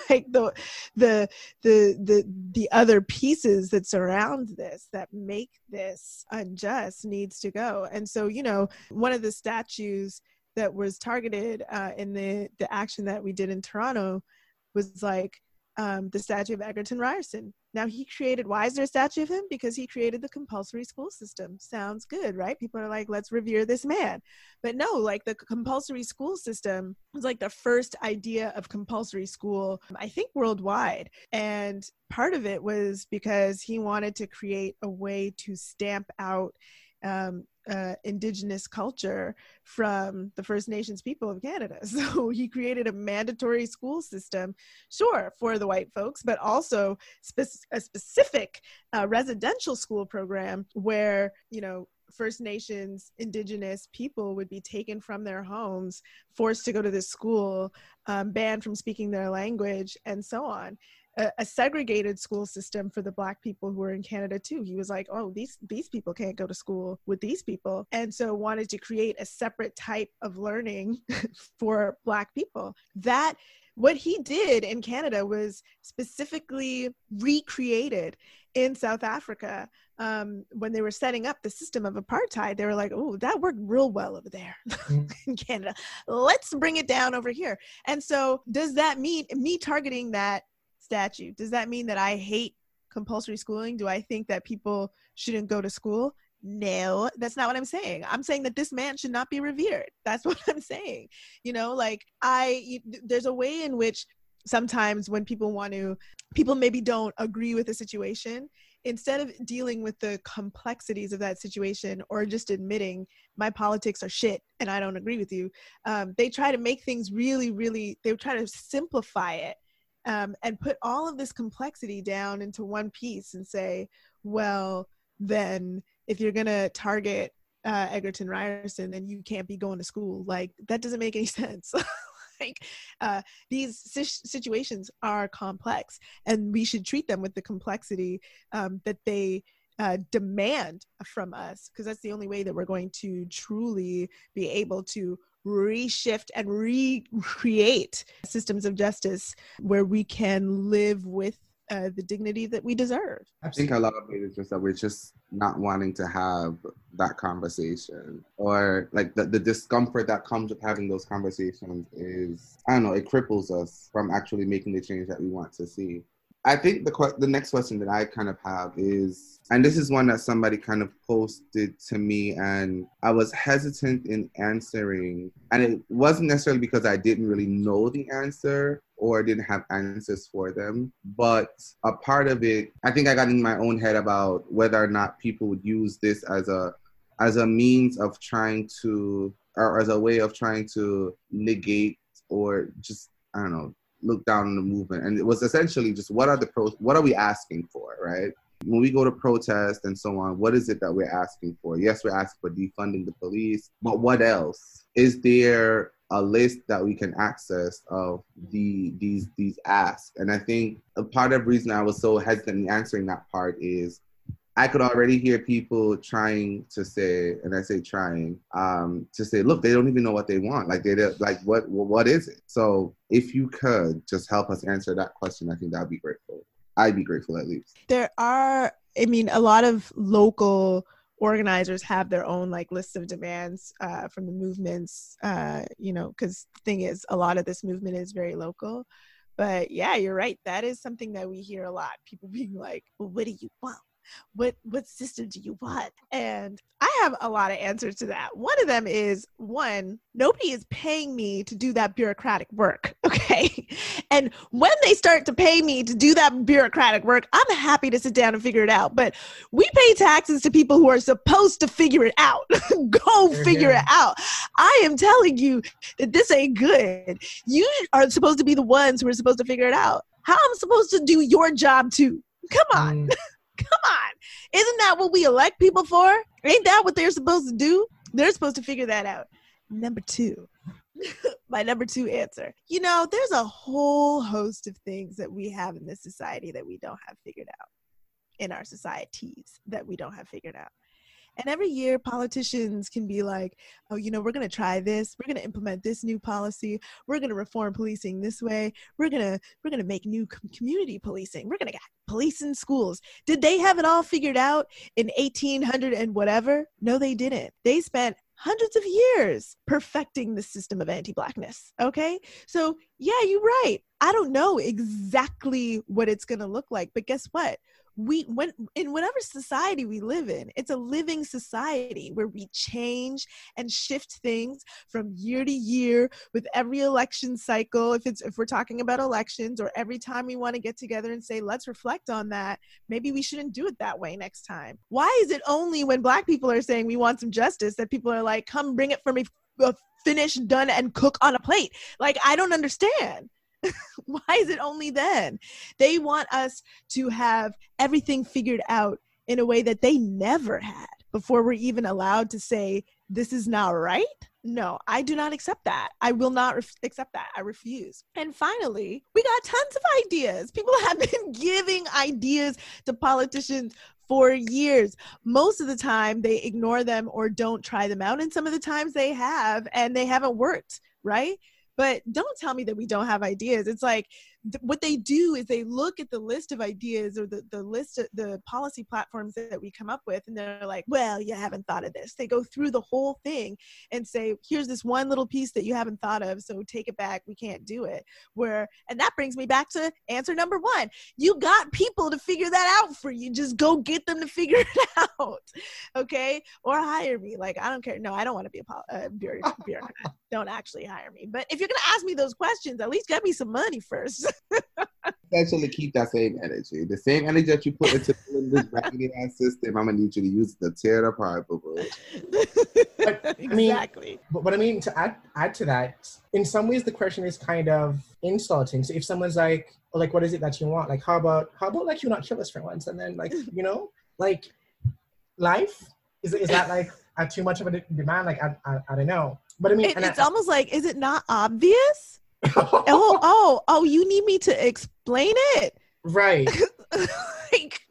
like the the the the the other pieces that surround this that make this unjust needs to go. And so, you know, one of the statues that was targeted uh, in the the action that we did in Toronto was like um, the statue of Egerton Ryerson. Now he created, why is there a statue of him? Because he created the compulsory school system. Sounds good, right? People are like, let's revere this man. But no, like the compulsory school system was like the first idea of compulsory school, I think worldwide. And part of it was because he wanted to create a way to stamp out um, uh, indigenous culture from the First Nations people of Canada. So he created a mandatory school system, sure, for the white folks, but also spe- a specific uh, residential school program where, you know, First Nations, Indigenous people would be taken from their homes, forced to go to this school, um, banned from speaking their language, and so on a, a, segregated school system for the black people who were in Canada too. He was like, "Oh, these these people can't go to school with these people," and so wanted to create a separate type of learning for black people. That what he did in Canada was specifically recreated in South Africa um, when they were setting up the system of apartheid. They were like, "Oh, that worked real well over there mm. in Canada. Let's bring it down over here." And so, does that mean me targeting that statute. Does that mean that I hate compulsory schooling? Do I think that people shouldn't go to school? No, that's not what I'm saying. I'm saying that this man should not be revered. That's what I'm saying. You know, like I, there's a way in which sometimes when people want to, people maybe don't agree with a situation. Instead of dealing with the complexities of that situation or just admitting my politics are shit and I don't agree with you, um, they try to make things really, really, they try to simplify it um, and put all of this complexity down into one piece and say, well, then if you're going to target uh, Egerton Ryerson, then you can't be going to school. Like, that doesn't make any sense. like, uh, these situations are complex, and we should treat them with the complexity um, that they uh, demand from us, because that's the only way that we're going to truly be able to reshift and recreate systems of justice where we can live with uh, the dignity that we deserve. I think a lot of it is just that we're just not wanting to have that conversation or like the, the discomfort that comes with having those conversations is, I don't know, it cripples us from actually making the change that we want to see. I think the the next question that I kind of have is, and this is one that somebody kind of posted to me, and I was hesitant in answering, and it wasn't necessarily because I didn't really know the answer or didn't have answers for them, but a part of it, I think I got in my own head about whether or not people would use this as a as a means of trying to or as a way of trying to negate or just I don't know look down on the movement. And it was essentially just what are the pro what are we asking for right? When we go to protest and so on what is it that we're asking for? Yes we're asking for defunding the police but what else? Is there a list that we can access of the these these asks? And i think a part of the reason i was so hesitant in answering that part is I could already hear people trying to say, and I say trying, um, to say, look, they don't even know what they want. Like they like what what is it? So if you could just help us answer that question, I think that'd be grateful. I'd be grateful at least. There are, I mean, a lot of local organizers have their own like lists of demands uh, from the movements. Uh, you know, because the thing is, a lot of this movement is very local. But yeah, you're right. That is something that we hear a lot. People being like, "Well, what do you want? What what system do you want? And i have a lot of answers to that. One of them is one nobody is paying me to do that bureaucratic work okay? And when they start to pay me to do that bureaucratic work i'm happy to sit down and figure it out. But we pay taxes to people who are supposed to figure it out. Go figure it out. I am telling you that this ain't good. You are supposed to be the ones who are supposed to figure it out. How i'm supposed to do your job too? Come on. Mm. Come on. Isn't that what we elect people for? Ain't that what they're supposed to do? They're supposed to figure that out. Number two, my number two answer. You know, there's a whole host of things that we have in this society that we don't have figured out, in our societies that we don't have figured out. And every year, politicians can be like, oh, you know, we're going to try this. We're going to implement this new policy. We're going to reform policing this way. We're going to we're going to make new community policing. We're going to get police in schools. Did they have it all figured out in 1800 and whatever? No, they didn't. They spent hundreds of years perfecting the system of anti-blackness okay so yeah you're right i don't know exactly what it's going to look like but guess what we when in whatever society we live in it's a living society where we change and shift things from year to year with every election cycle. If it's if we're talking about elections or every time we want to get together and say let's reflect on that maybe we shouldn't do it that way next time. Why is it only when black people are saying we want some justice that people are like come bring it for me finished done and cook on a plate? Like i don't understand Why is it only then? They want us to have everything figured out in a way that they never had before we're even allowed to say, this is not right. No, I do not accept that. I will not accept that. I refuse. And finally, we got tons of ideas. People have been giving ideas to politicians for years. Most of the time, they ignore them or don't try them out. And some of the times they have, and they haven't worked, right? But don't tell me that we don't have ideas. It's like what they do is they look at the list of ideas or the, the list of the policy platforms that we come up with and they're like well you haven't thought of this. They go through the whole thing and say here's this one little piece that you haven't thought of so take it back. We can't do it. Where and that brings me back to answer number one. You got people to figure that out for you. Just go get them to figure it out okay? Or hire me. Like i don't care. No i don't want to be a, pol- uh, bureaucrat don't actually hire me. But if you're going to ask me those questions at least get me some money first Essentially, keep that same energy. The same energy that you put into this raggedy ass system, I'm gonna need you to use it to tear it apart, boo boo. But, I mean, exactly But what I mean to add add to that, in some ways the question is kind of insulting. So if someone's like, like, what is it that you want? Like, how about how about like you not kill us for once, and then like you know, like life is is that like a too much of a demand? Like I, I, I don't know. But I mean, It- and I- it's almost like is it not obvious oh oh oh you need me to explain it right. like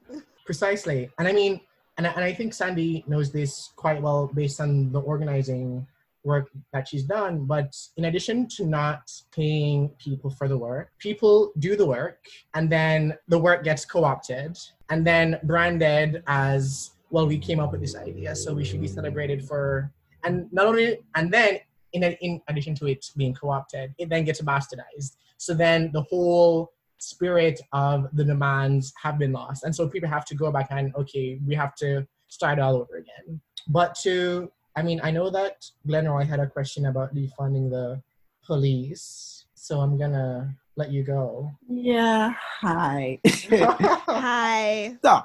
Precisely. And I mean, and I, and I think Sandy knows this quite well based on the organizing work that she's done. But in addition to not paying people for the work, people do the work and then the work gets co opted and then branded as, well, we came up with this idea, so we should be celebrated for. And not only, and then in, in addition to it being co opted, it then gets bastardized. So then the whole spirit of the demands have been lost. And so people have to go back and, okay, we have to start all over again. But to, I mean, I know that Glenroy had a question about defunding the police. So I'm going to let you go. Yeah, hi. hi so,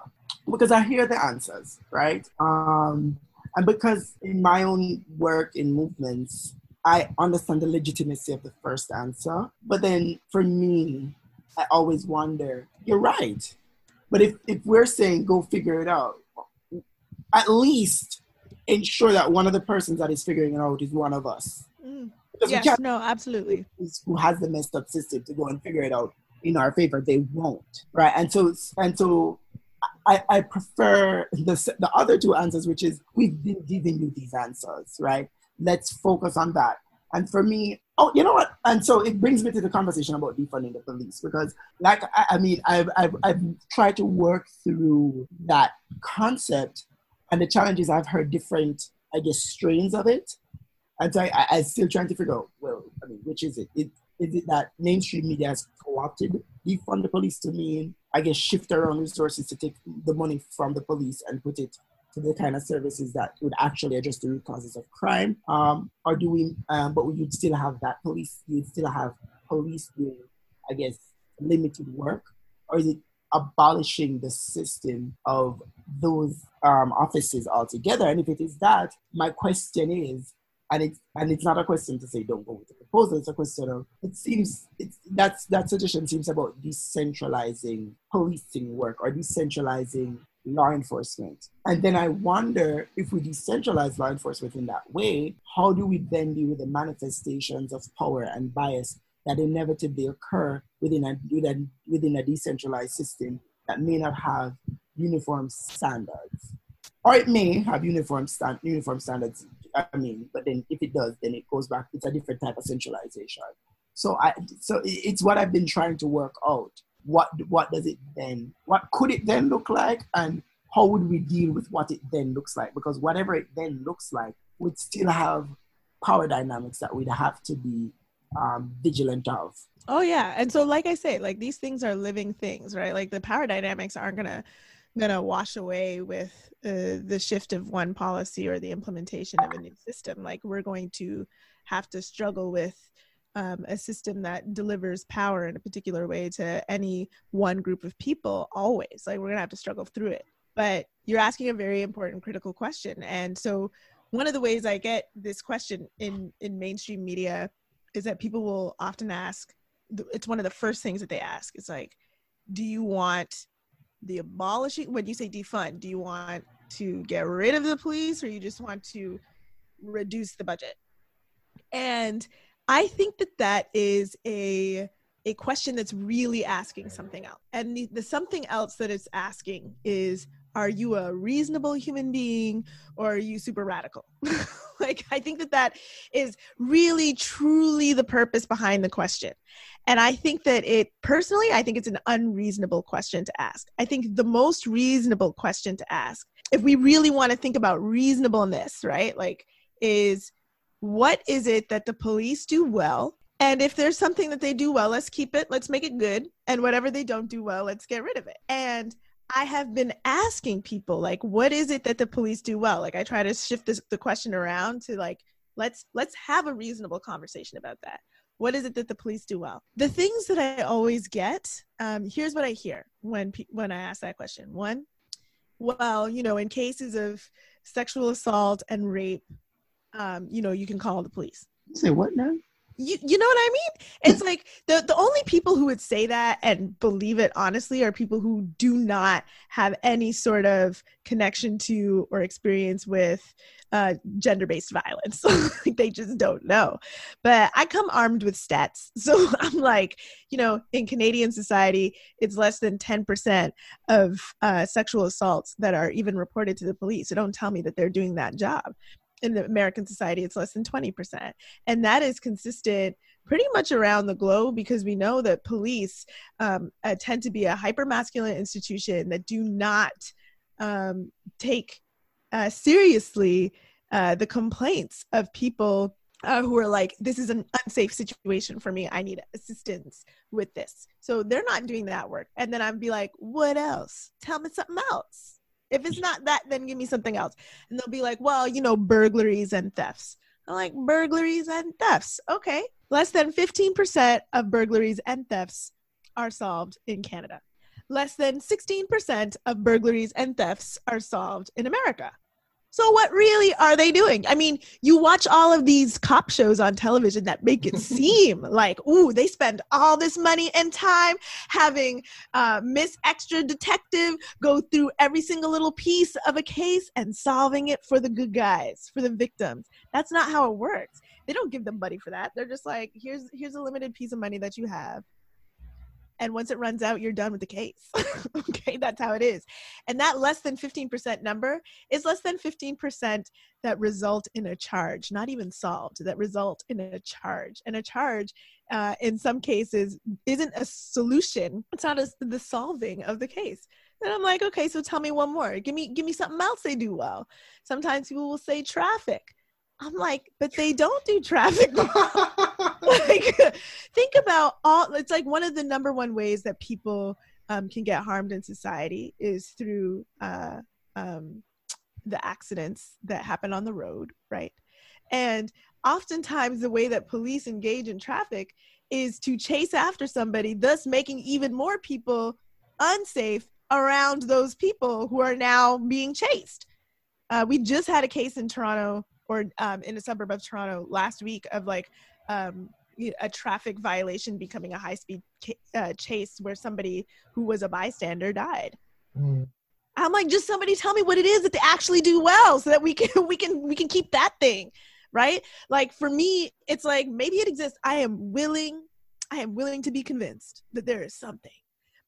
because I hear the answers, right? Um, and because in my own work in movements, I understand the legitimacy of the first answer. But then for me, I always wonder, you're right. But if, if we're saying go figure it out, at least ensure that one of the persons that is figuring it out is one of us. Mm. Yes no absolutely who has the messed up system to go and figure it out in our favor. They won't, right? And so, and so, I, I prefer the the other two answers, which is we've been giving you these answers, right? Let's focus on that. And for me, oh, you know what? And so it brings me to the conversation about defunding the police because, like, I, I mean, I've, I've I've tried to work through that concept, and the challenges I've heard different, I guess, strains of it. And so I, I'm still trying to figure out, well, I mean, which is it? it is it that mainstream media has co-opted defund the police to mean, I guess, shift around resources to take the money from the police and put it the kind of services that would actually address the root causes of crime? Um, or do we, um, but you'd still have that police, you'd still have police doing, I guess, limited work? Or is it abolishing the system of those um, offices altogether? And if it is that, my question is, and it's and it's not a question to say don't go with the proposal. It's a question of it seems it's that's that suggestion seems about decentralizing policing work or decentralizing law enforcement. And then I wonder if we decentralize law enforcement in that way, how do we then deal with the manifestations of power and bias that inevitably occur within a within, within a decentralized system that may not have uniform standards? Or it may have uniform stand, uniform standards I mean, but then if it does, then it goes back. It's a different type of centralization. So I, so it's what I've been trying to work out. What what does it then? What could it then look like, and how would we deal with what it then looks like? Because whatever it then looks like would still have power dynamics that we'd have to be um, vigilant of. Oh yeah, and so like I say, like these things are living things, right? Like the power dynamics aren't gonna gonna wash away with uh, the shift of one policy or the implementation of a new system. Like we're going to have to struggle with um, a system that delivers power in a particular way to any one group of people always. Like we're gonna have to struggle through it. But you're asking a very important critical question, and so one of the ways I get this question in in mainstream media is that people will often ask it's one of the first things that they ask it's like do you want the abolishing when you say defund do you want to get rid of the police or you just want to reduce the budget and i think that that is a a question that's really asking something else and the, the something else that it's asking is are you a reasonable human being or are you super radical? like, I think that that is really, truly the purpose behind the question. And I think that it, personally, I think it's an unreasonable question to ask. I think the most reasonable question to ask, if we really want to think about reasonableness, right? Like, is what is it that the police do well and if there's something that they do well, let's keep it, let's make it good. And whatever they don't do well, let's get rid of it. And I have been asking people like what is it that the police do well? Like I try to shift this, the question around to like let's let's have a reasonable conversation about that. What is it that the police do well? The things that I always get, um, here's what I hear when when I ask that question. One, well, you know, in cases of sexual assault and rape, um, you know, you can call the police. Say what now? you, you know what I mean? It's like the, the only people who would say that and believe it honestly are people who do not have any sort of connection to or experience with uh, gender based violence. they just don't know. But I come armed with stats. So I'm like, you know, in Canadian society, it's less than 10% of uh, sexual assaults that are even reported to the police. So don't tell me that they're doing that job in the American society, it's less than 20%. And that is consistent pretty much around the globe because we know that police um, uh, tend to be a hyper masculine institution that do not um, take uh, seriously uh, the complaints of people uh, who are like, this is an unsafe situation for me. I need assistance with this. So they're not doing that work. And then I'd be like, what else? Tell me something else if it's not that, then give me something else. And they'll be like, well, you know, burglaries and thefts. I'm like, burglaries and thefts. Okay. Less than 15% of burglaries and thefts are solved in Canada. Less than 16% of burglaries and thefts are solved in America. So what really are they doing? I mean, you watch all of these cop shows on television that make it seem like, ooh, they spend all this money and time having uh, Miss Extra Detective go through every single little piece of a case and solving it for the good guys, for the victims. That's not how it works. They don't give them money for that. They're just like, here's here's a limited piece of money that you have and once it runs out you're done with the case. Okay that's how it is. And that less than 15% number is less than 15% that result in a charge not even solved that result in a charge. And a charge uh, in some cases isn't a solution. It's not a, the solving of the case. And i'm like okay so tell me one more. Give me give me something else they do well. Sometimes people will say traffic I'm like, but they don't do traffic. like, think about all. It's like one of the number one ways that people um, can get harmed in society is through uh, um, the accidents that happen on the road, right? And oftentimes, the way that police engage in traffic is to chase after somebody, thus making even more people unsafe around those people who are now being chased. Uh, we just had a case in Toronto or um, in a suburb of Toronto last week of like um, a traffic violation becoming a high speed uh, chase where somebody who was a bystander died. Mm. I'm like, just somebody tell me what it is that they actually do well, so that we can we can we can keep that thing, right? Like for me, it's like maybe it exists. I am willing, I am willing to be convinced that there is something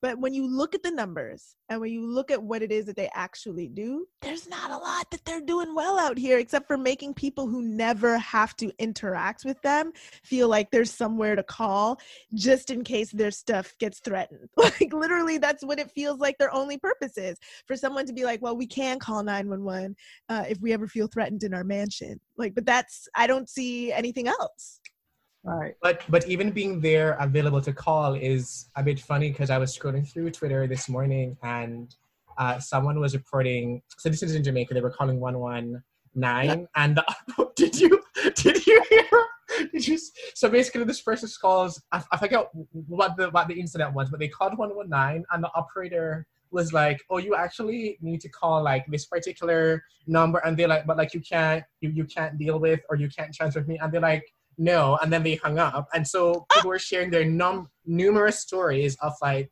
but when you look at the numbers and when you look at what it is that they actually do, there's not a lot that they're doing well out here, except for making people who never have to interact with them feel like there's somewhere to call just in case their stuff gets threatened. Like, literally, that's what it feels like their only purpose is for someone to be like, well, we can call 911 uh, if we ever feel threatened in our mansion. Like, but that's, I don't see anything else. Right. But but even being there available to call is a bit funny because I was scrolling through Twitter this morning and uh, someone was reporting. citizens in Jamaica. They were calling one one nine, and the, did you did you hear? Did you? So basically, this person calls. I, I forget what the what the incident was, but they called one one nine, and the operator was like, "Oh, you actually need to call like this particular number," and they're like, "But like you can't you you can't deal with or you can't transfer me," and they're like no, and then they hung up. And so people were sharing their num- numerous stories of like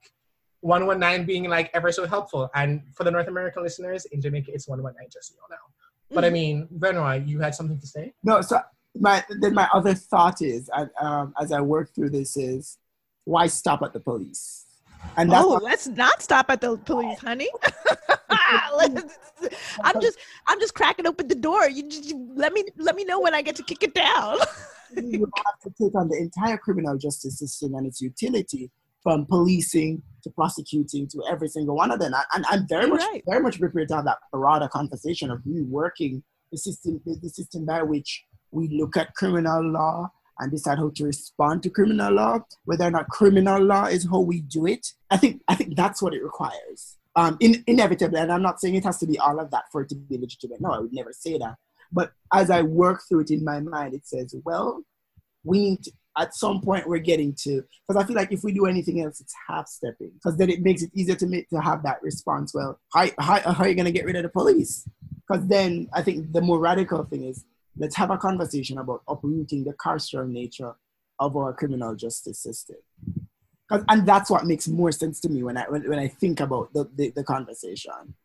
119 being like ever so helpful. And for the North American listeners, in Jamaica, it's 119, just so you all know. But I mm-hmm. mean, Benoit, you had something to say? No, so my then my other thought is, um, as I work through this, is why stop at the police? And that's oh, let's not stop at the police, honey. I'm just I'm just cracking open the door. You just you let me let me know when I get to kick it down. you have to take on the entire criminal justice system and its utility from policing to prosecuting to every single one of them. And I'm very much right. very much prepared to have that broader conversation of reworking the system the system by which we look at criminal law and decide how to respond to criminal law, whether or not criminal law is how we do it. I think I think that's what it requires. Um, in, inevitably, and I'm not saying it has to be all of that for it to be legitimate. No, I would never say that. But as I work through it in my mind, it says, well, we need to, at some point we're getting to because I feel like if we do anything else, it's half stepping because then it makes it easier to make to have that response. Well, how, how, how are you going to get rid of the police? Because then I think the more radical thing is let's have a conversation about uprooting the carceral nature of our criminal justice system. And that's what makes more sense to me when I when, when I think about the, the, the conversation.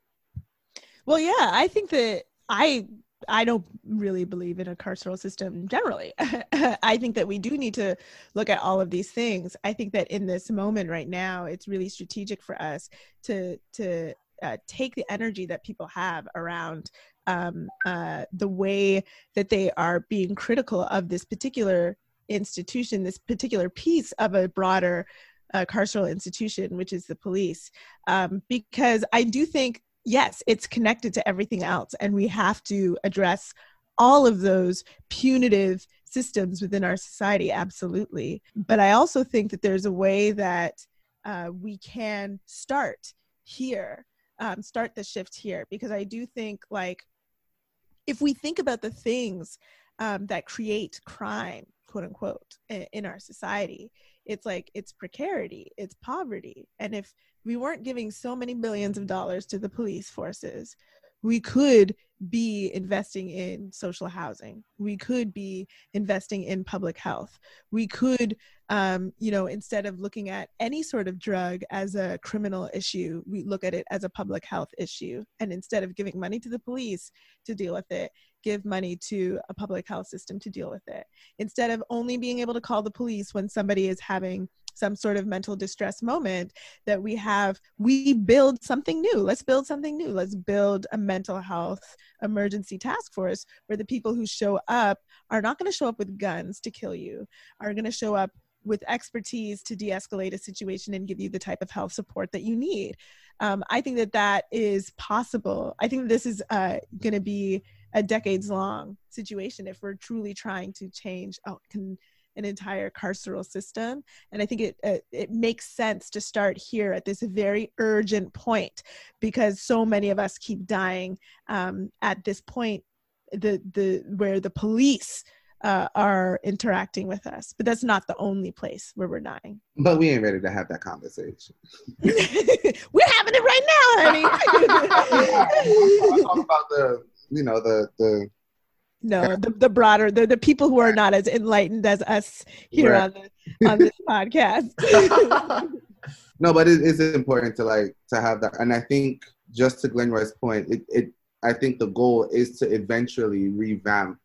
Well, yeah, I think that I I don't really believe in a carceral system generally. I think that we do need to look at all of these things. I think that in this moment right now, it's really strategic for us to to uh, take the energy that people have around um, uh, the way that they are being critical of this particular institution, this particular piece of a broader uh, carceral institution, which is the police. Um, because I do think, yes, it's connected to everything else, and we have to address all of those punitive systems within our society, absolutely. But I also think that there's a way that uh, we can start here, um, start the shift here, because I do think like if we think about the things um, that create crime, quote unquote, in, in our society, it's like it's precarity, it's poverty. And if we weren't giving so many billions of dollars to the police forces, we could be investing in social housing. We could be investing in public health. We could, um, you know, instead of looking at any sort of drug as a criminal issue, we look at it as a public health issue. And instead of giving money to the police to deal with it, give money to a public health system to deal with it. Instead of only being able to call the police when somebody is having some sort of mental distress moment that we have we build something new. Let's build something new. Let's build a mental health emergency task force where the people who show up are not going to show up with guns to kill you are going to show up with expertise to de-escalate a situation and give you the type of health support that you need. Um, i think that that is possible. I think this is uh, going to be a decades long situation if we're truly trying to change oh, can an entire carceral system. And i think it uh, it makes sense to start here at this very urgent point because so many of us keep dying um, at this point the the where the police uh, are interacting with us. But that's not the only place where we're dying. But we ain't ready to have that conversation. We're having it right now honey. Talk about the you know the the no the, the broader the, the people who are not as enlightened as us here right. on the, on this podcast. No but it is important to like to have that. And i think just to glenroy's point it, it i think the goal is to eventually revamp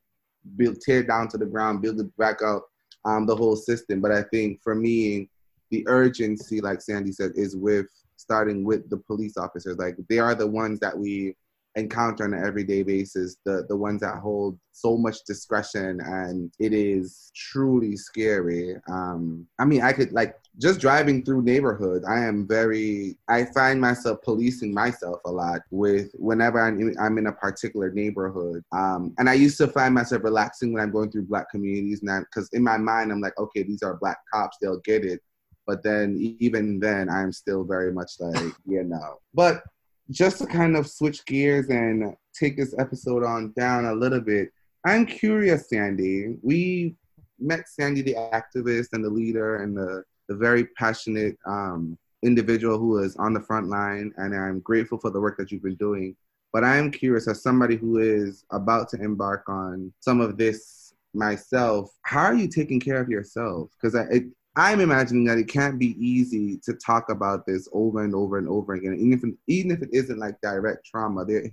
build tear down to the ground build it back up um, the whole system. But i think for me the urgency like sandy said is with starting with the police officers. Like they are the ones that we encounter on an everyday basis, the the ones that hold so much discretion and it is truly scary. Um, I mean, I could like just driving through neighborhoods. I am very. I find myself policing myself a lot with whenever I'm in, I'm in a particular neighborhood. Um, and I used to find myself relaxing when I'm going through black communities now because in my mind I'm like, okay, these are black cops. They'll get it. But then even then, I'm still very much like, you know But just to kind of switch gears and take this episode on down a little bit, I'm curious, Sandy. We met Sandy, the activist and the leader, and the, the very passionate um, individual who is on the front line, and I'm grateful for the work that you've been doing. But I am curious, as somebody who is about to embark on some of this myself, how are you taking care of yourself? Because I'm imagining that it can't be easy to talk about this over and over and over again. Even if even if it isn't like direct trauma, there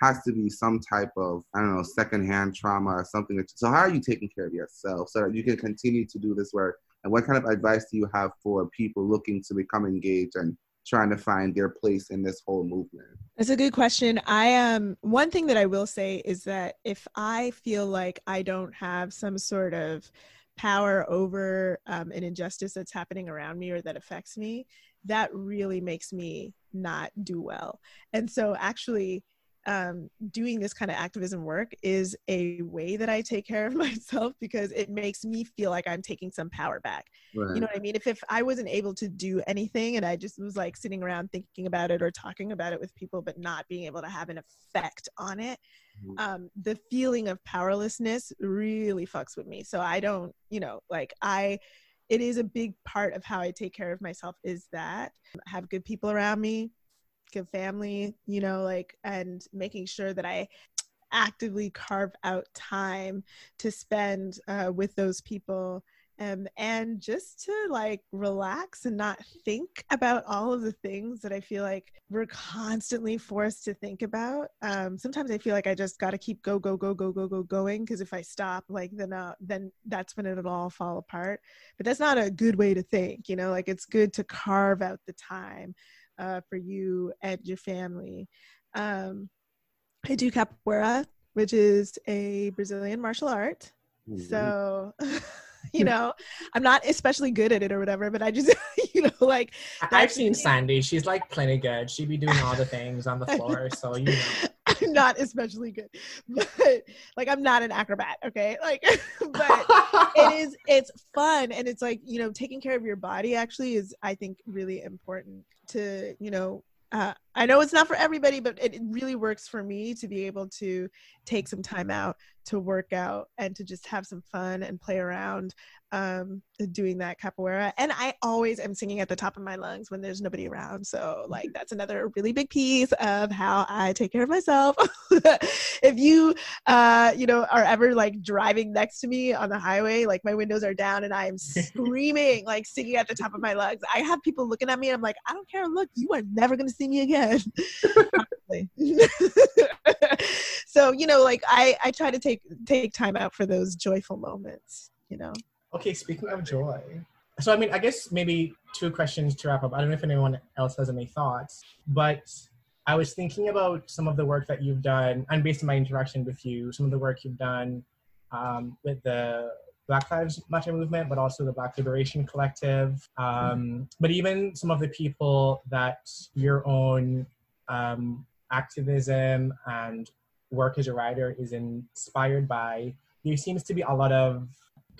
has to be some type of I don't know secondhand trauma or something. So how are you taking care of yourself so that you can continue to do this work? And what kind of advice do you have for people looking to become engaged and trying to find their place in this whole movement? That's a good question. I am um, one thing that I will say is that if I feel like I don't have some sort of power over um, an injustice that's happening around me or that affects me, that really makes me not do well. And so, actually, um, doing this kind of activism work is a way that I take care of myself because it makes me feel like I'm taking some power back. Right. You know what I mean? If if I wasn't able to do anything and I just was like sitting around thinking about it or talking about it with people, but not being able to have an effect on it. Um, the feeling of powerlessness really fucks with me. So I don't, you know, like I it is a big part of how I take care of myself is that I have good people around me good family, you know, like, and making sure that I actively carve out time to spend uh, with those people um, and just to like relax and not think about all of the things that I feel like we're constantly forced to think about. Um, sometimes I feel like I just got to keep go go go go go go going because if I stop, like then uh, then that's when it'll all fall apart. But that's not a good way to think, you know. Like it's good to carve out the time uh, for you and your family. Um, I do capoeira, which is a Brazilian martial art. Mm-hmm. So, you know, I'm not especially good at it or whatever, but I just, you know, like. I've seen Sandy. She's like plenty good. She'd be doing all the things on the floor. so, you know. I'm not especially good, but like I'm not an acrobat, okay? Like, but it is, it's fun. And it's like, you know, taking care of your body actually is, I think, really important to you know uh, I know it's not for everybody, but it really works for me to be able to take some time out to work out and to just have some fun and play around um, doing that capoeira. And I always am singing at the top of my lungs when there's nobody around. So, like, that's another really big piece of how I take care of myself. if you, uh, you know, are ever like driving next to me on the highway, like my windows are down and I am screaming, like singing at the top of my lungs, I have people looking at me and I'm like, I don't care. Look, you are never going to see me again. so you know like i i try to take take time out for those joyful moments you know? Okay speaking of joy so i mean i guess maybe two questions to wrap up. I don't know if anyone else has any thoughts but i was thinking about some of the work that you've done and based on my interaction with you some of the work you've done um, with the Black Lives Matter movement, but also the Black Liberation Collective, um, but even some of the people that your own um, activism and work as a writer is inspired by, there seems to be a lot of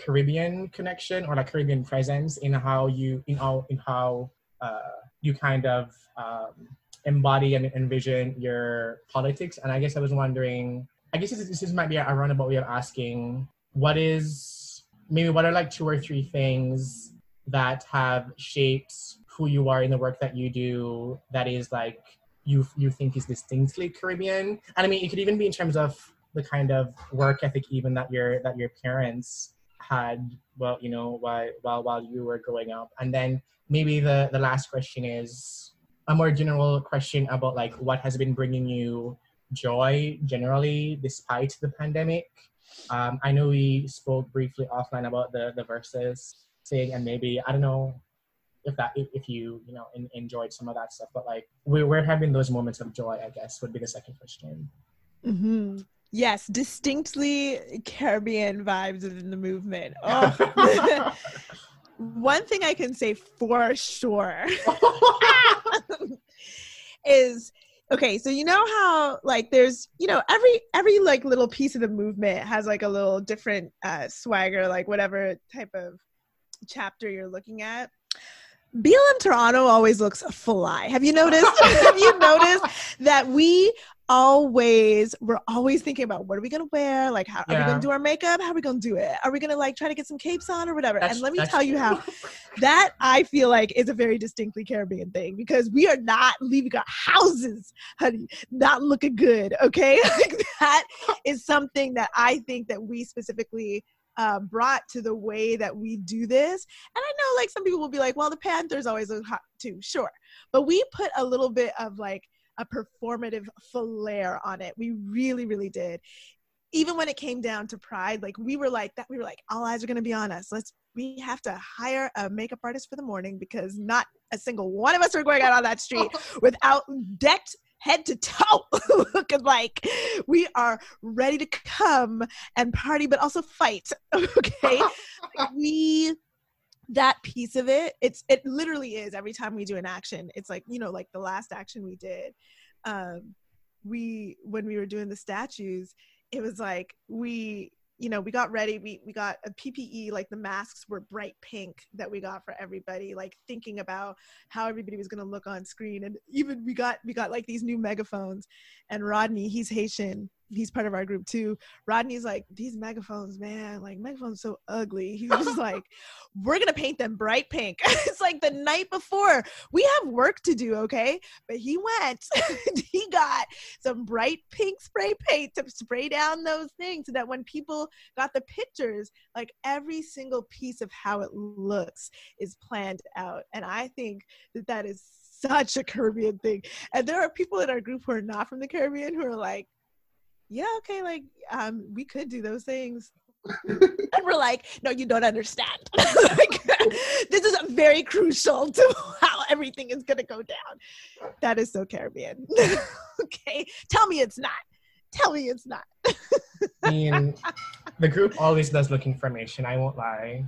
Caribbean connection or like Caribbean presence in how you in how in how uh, you kind of um, embody and envision your politics. And I guess I was wondering, I guess this, this might be a roundabout way of asking, what is maybe what are like two or three things that have shaped who you are in the work that you do that is like you you think is distinctly Caribbean. And I mean, it could even be in terms of the kind of work ethic even that your that your parents had well you know while while while you were growing up and then maybe the the last question is a more general question about like what has been bringing you joy generally despite the pandemic um, i know we spoke briefly offline about the the Verzuz thing and maybe i don't know if that if, if you you know in, enjoyed some of that stuff but like we, we're having those moments of joy i guess would be the second question mm-hmm. yes distinctly caribbean vibes in the movement oh. one thing i can say for sure is okay so you know how like there's you know every every like little piece of the movement has like a little different uh swagger like whatever type of chapter you're looking at BLM Toronto always looks fly. Have you noticed? have you noticed that we always we're always thinking about what are we gonna wear? Like how yeah. are we gonna do our makeup? How are we gonna do it? Are we gonna like try to get some capes on or whatever? That's, and let me tell you how that I feel like is a very distinctly Caribbean thing because we are not leaving our houses, honey, not looking good. Okay. like that is something that I think that we specifically uh, brought to the way that we do this. And I know like some people will be like, well, the Panthers always look hot too, sure. But we put a little bit of like a performative flair on it. We really, really did. Even when it came down to pride, like we were like that, we were like, all eyes are gonna be on us. Let's we have to hire a makeup artist for the morning because not a single one of us are going out on that street without decked head to toe looking like we are ready to come and party but also fight okay? We that piece of it it's it literally is every time we do an action it's like you know like the last action we did um we when we were doing the statues it was like we you know we got ready we we got uh, a ppe like the masks were bright pink that we got for everybody like thinking about how everybody was to look on screen. And even we got we got like these new megaphones. And rodney he's haitian he's part of our group too. Rodney's like, these megaphones, man, like megaphones so ugly. He's just like, we're gonna paint them bright pink. it's like the night before. We have work to do, okay? But he went, he got some bright pink spray paint to spray down those things so that when people got the pictures, like every single piece of how it looks is planned out. And I think that that is such a Caribbean thing. And there are people in our group who are not from the Caribbean who are like, yeah, okay, like um, we could do those things. and we're like, no, you don't understand. like, this is very crucial to how everything is going to go down. That is so Caribbean. okay, tell me it's not. Tell me it's not. I mean, the group always does look information. I won't lie.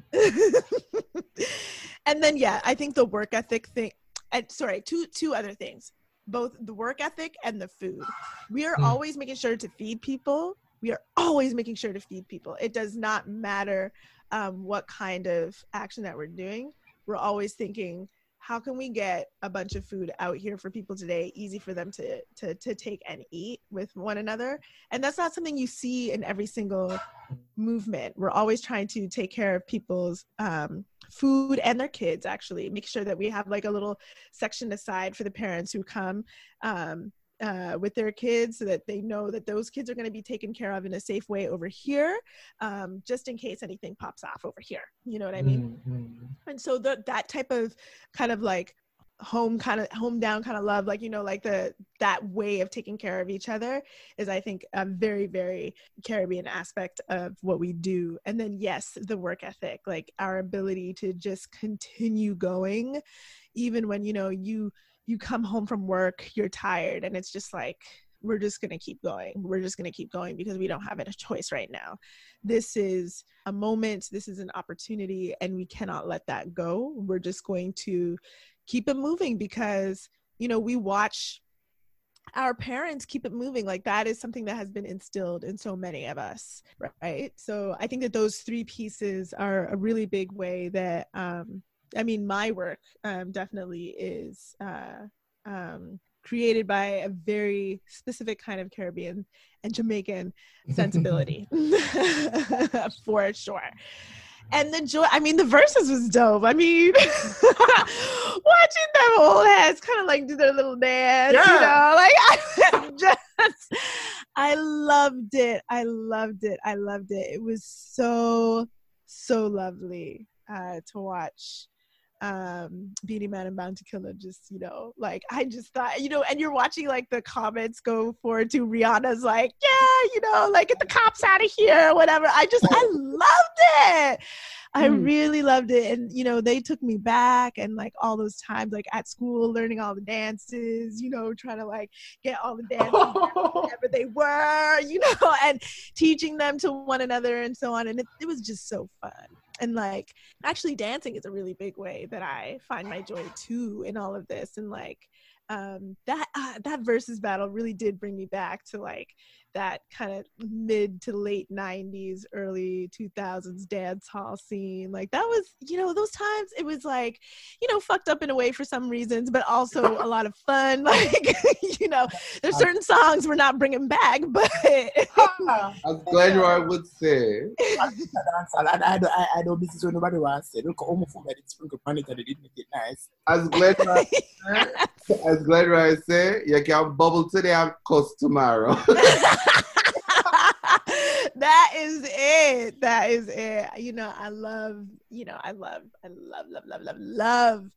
and then, yeah, I think the work ethic thing. And sorry, two two other things both the work ethic and the food. We are mm. always making sure to feed people. We are always making sure to feed people. It does not matter um, what kind of action that we're doing. We're always thinking, how can we get a bunch of food out here for people today? Easy for them to to to take and eat with one another. And that's not something you see in every single movement. We're always trying to take care of people's um, food and their kids actually. Make sure that we have like a little section aside for the parents who come um, uh, with their kids so that they know that those kids are going to be taken care of in a safe way over here, um, just in case anything pops off over here. You know what I mean? Mm-hmm. And so the, that type of kind of like home kind of home down kind of love like you know like the that way of taking care of each other is i think a very very caribbean aspect of what we do and then yes the work ethic like our ability to just continue going even when you know you you come home from work, you're tired, and it's just like, we're just going to keep going. We're just going to keep going because we don't have a choice right now. This is a moment, this is an opportunity, and we cannot let that go. We're just going to keep it moving because, you know, we watch our parents keep it moving like that is something that has been instilled in so many of us right so i think that those three pieces are a really big way that um, I mean, my work um, definitely is uh, um, created by a very specific kind of Caribbean and Jamaican sensibility, for sure. And the joy, I mean, the Verzuz was dope. I mean, watching them old heads kind of like do their little dance, yeah. you know, like I just, I loved it. I loved it. I loved it. It was so, so lovely uh, to watch um Beenie Man and Bounty Killer just you know like I just thought you know and you're watching like the comments go forward to Rihanna's like yeah you know like get the cops out of here whatever. I just I loved it. I mm. really loved it. And you know they took me back and like all those times like at school learning all the dances you know trying to like get all the dances whatever they were you know and teaching them to one another and so on. And it, it was just so fun and like actually dancing is a really big way that i find my joy too in all of this. And like um that uh, that Verzuz battle really did bring me back to like that kind of mid to late 90s early 2000s dance hall scene. Like that was you know those times it was like you know fucked up in a way for some reasons but also a lot of fun. Like you know there's certain songs we're not bringing back but as Glenroy would say. I, I, I, I don't business when nobody wants to look homophobe and sprinkle on it and it didn't make it nice. As Glenn Roy as Glenroy say you can bubble today and cuss tomorrow that is it. That is it. You know, I love, you know, I love, I love, love, love, love, love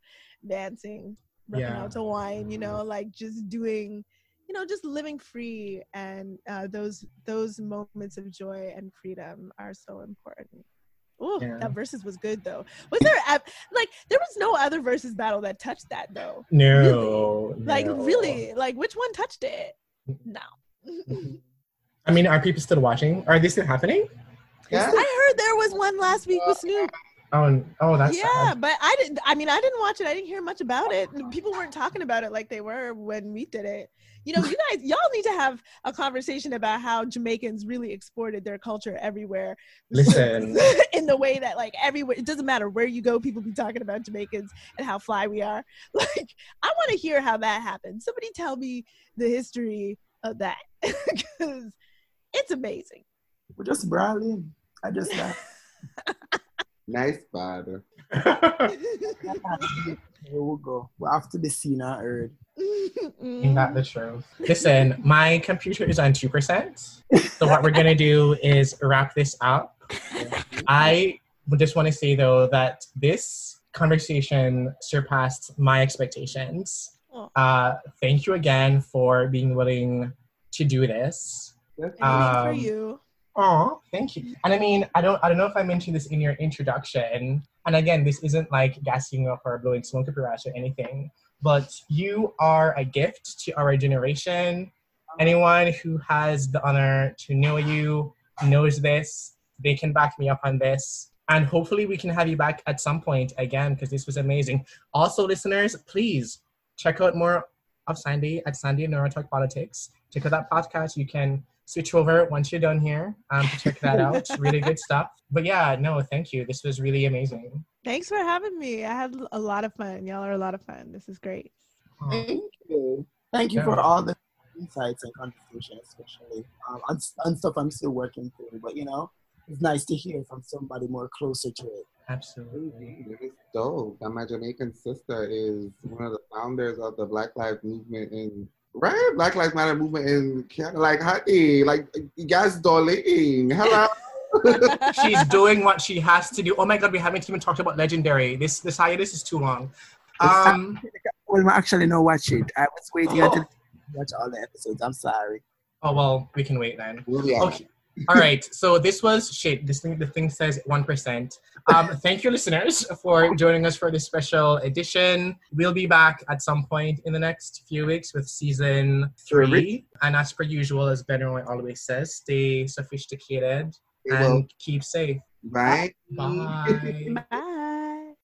dancing, running yeah. out to wine, you know, like just doing, you know, just living free and uh, those those moments of joy and freedom are so important. Oh, Yeah. that Verzuz was good though. Was there a- like there was no other Verzuz battle that touched that though? No, Like no. really, like which one touched it? No. I mean, are people still watching? Are they still happening? Yeah. I heard there was one last week with Snoop. Oh, oh, that's yeah, sad. but I didn't. I mean, I didn't watch it. I didn't hear much about it. People weren't talking about it like they were when we did it. You know, you guys, y'all need to have a conversation about how Jamaicans really exported their culture everywhere. Listen. in the way that, like, everywhere, it doesn't matter where you go, people be talking about Jamaicans and how fly we are. Like, I want to hear how that happened. Somebody tell me the history of that because it's amazing. We're just brawling. I just uh, Nice father. here we go. We have to be seen and heard. Ain't that the truth? Listen, my computer is on 2%. So what we're going to do is wrap this up. I just want to say, though, that this conversation surpassed my expectations. Oh. Uh, thank you again for being willing to do this. That's Uh, for Um, you. Oh, thank you. And I mean, I don't, I don't know if I mentioned this in your introduction. And again, this isn't like gassing up or blowing smoke up your ass or anything. But you are a gift to our generation. Anyone who has the honor to know you knows this. They can back me up on this. And hopefully, we can have you back at some point again because this was amazing. Also, listeners, please check out more of Sandy at Sandy and Nora Talk Politics. Check out that podcast. You can switch over once you're done here um, to check that out. really good stuff. But yeah, no, thank you. This was really amazing. Thanks for having me. I had a lot of fun. Y'all are a lot of fun. This is great. Thank you. Thank you Yeah. for all the insights and conversation, especially um, on, on stuff I'm still working through. But you know, it's nice to hear from somebody more closer to it. absolutely. It's dope. And my Jamaican sister is one of the founders of the Black Lives Movement in right Black Lives Matter movement in Canada. Like, honey, like you guys, darling, hello. She's doing what she has to do. Oh my god, we haven't even talked about Legendary. This this hiatus is too long. Um, Well, actually not watch it. I was waiting until watch all the episodes. I'm sorry. oh well, we can wait then. Yeah. Okay. All right. So this was shit. This thing, the thing says one percent. Um, thank you, listeners, for joining us for this special edition. We'll be back at some point in the next few weeks with season three. And as per usual, as Ben Roy always says, stay sophisticated It will. and keep safe. Bye. Bye. Bye.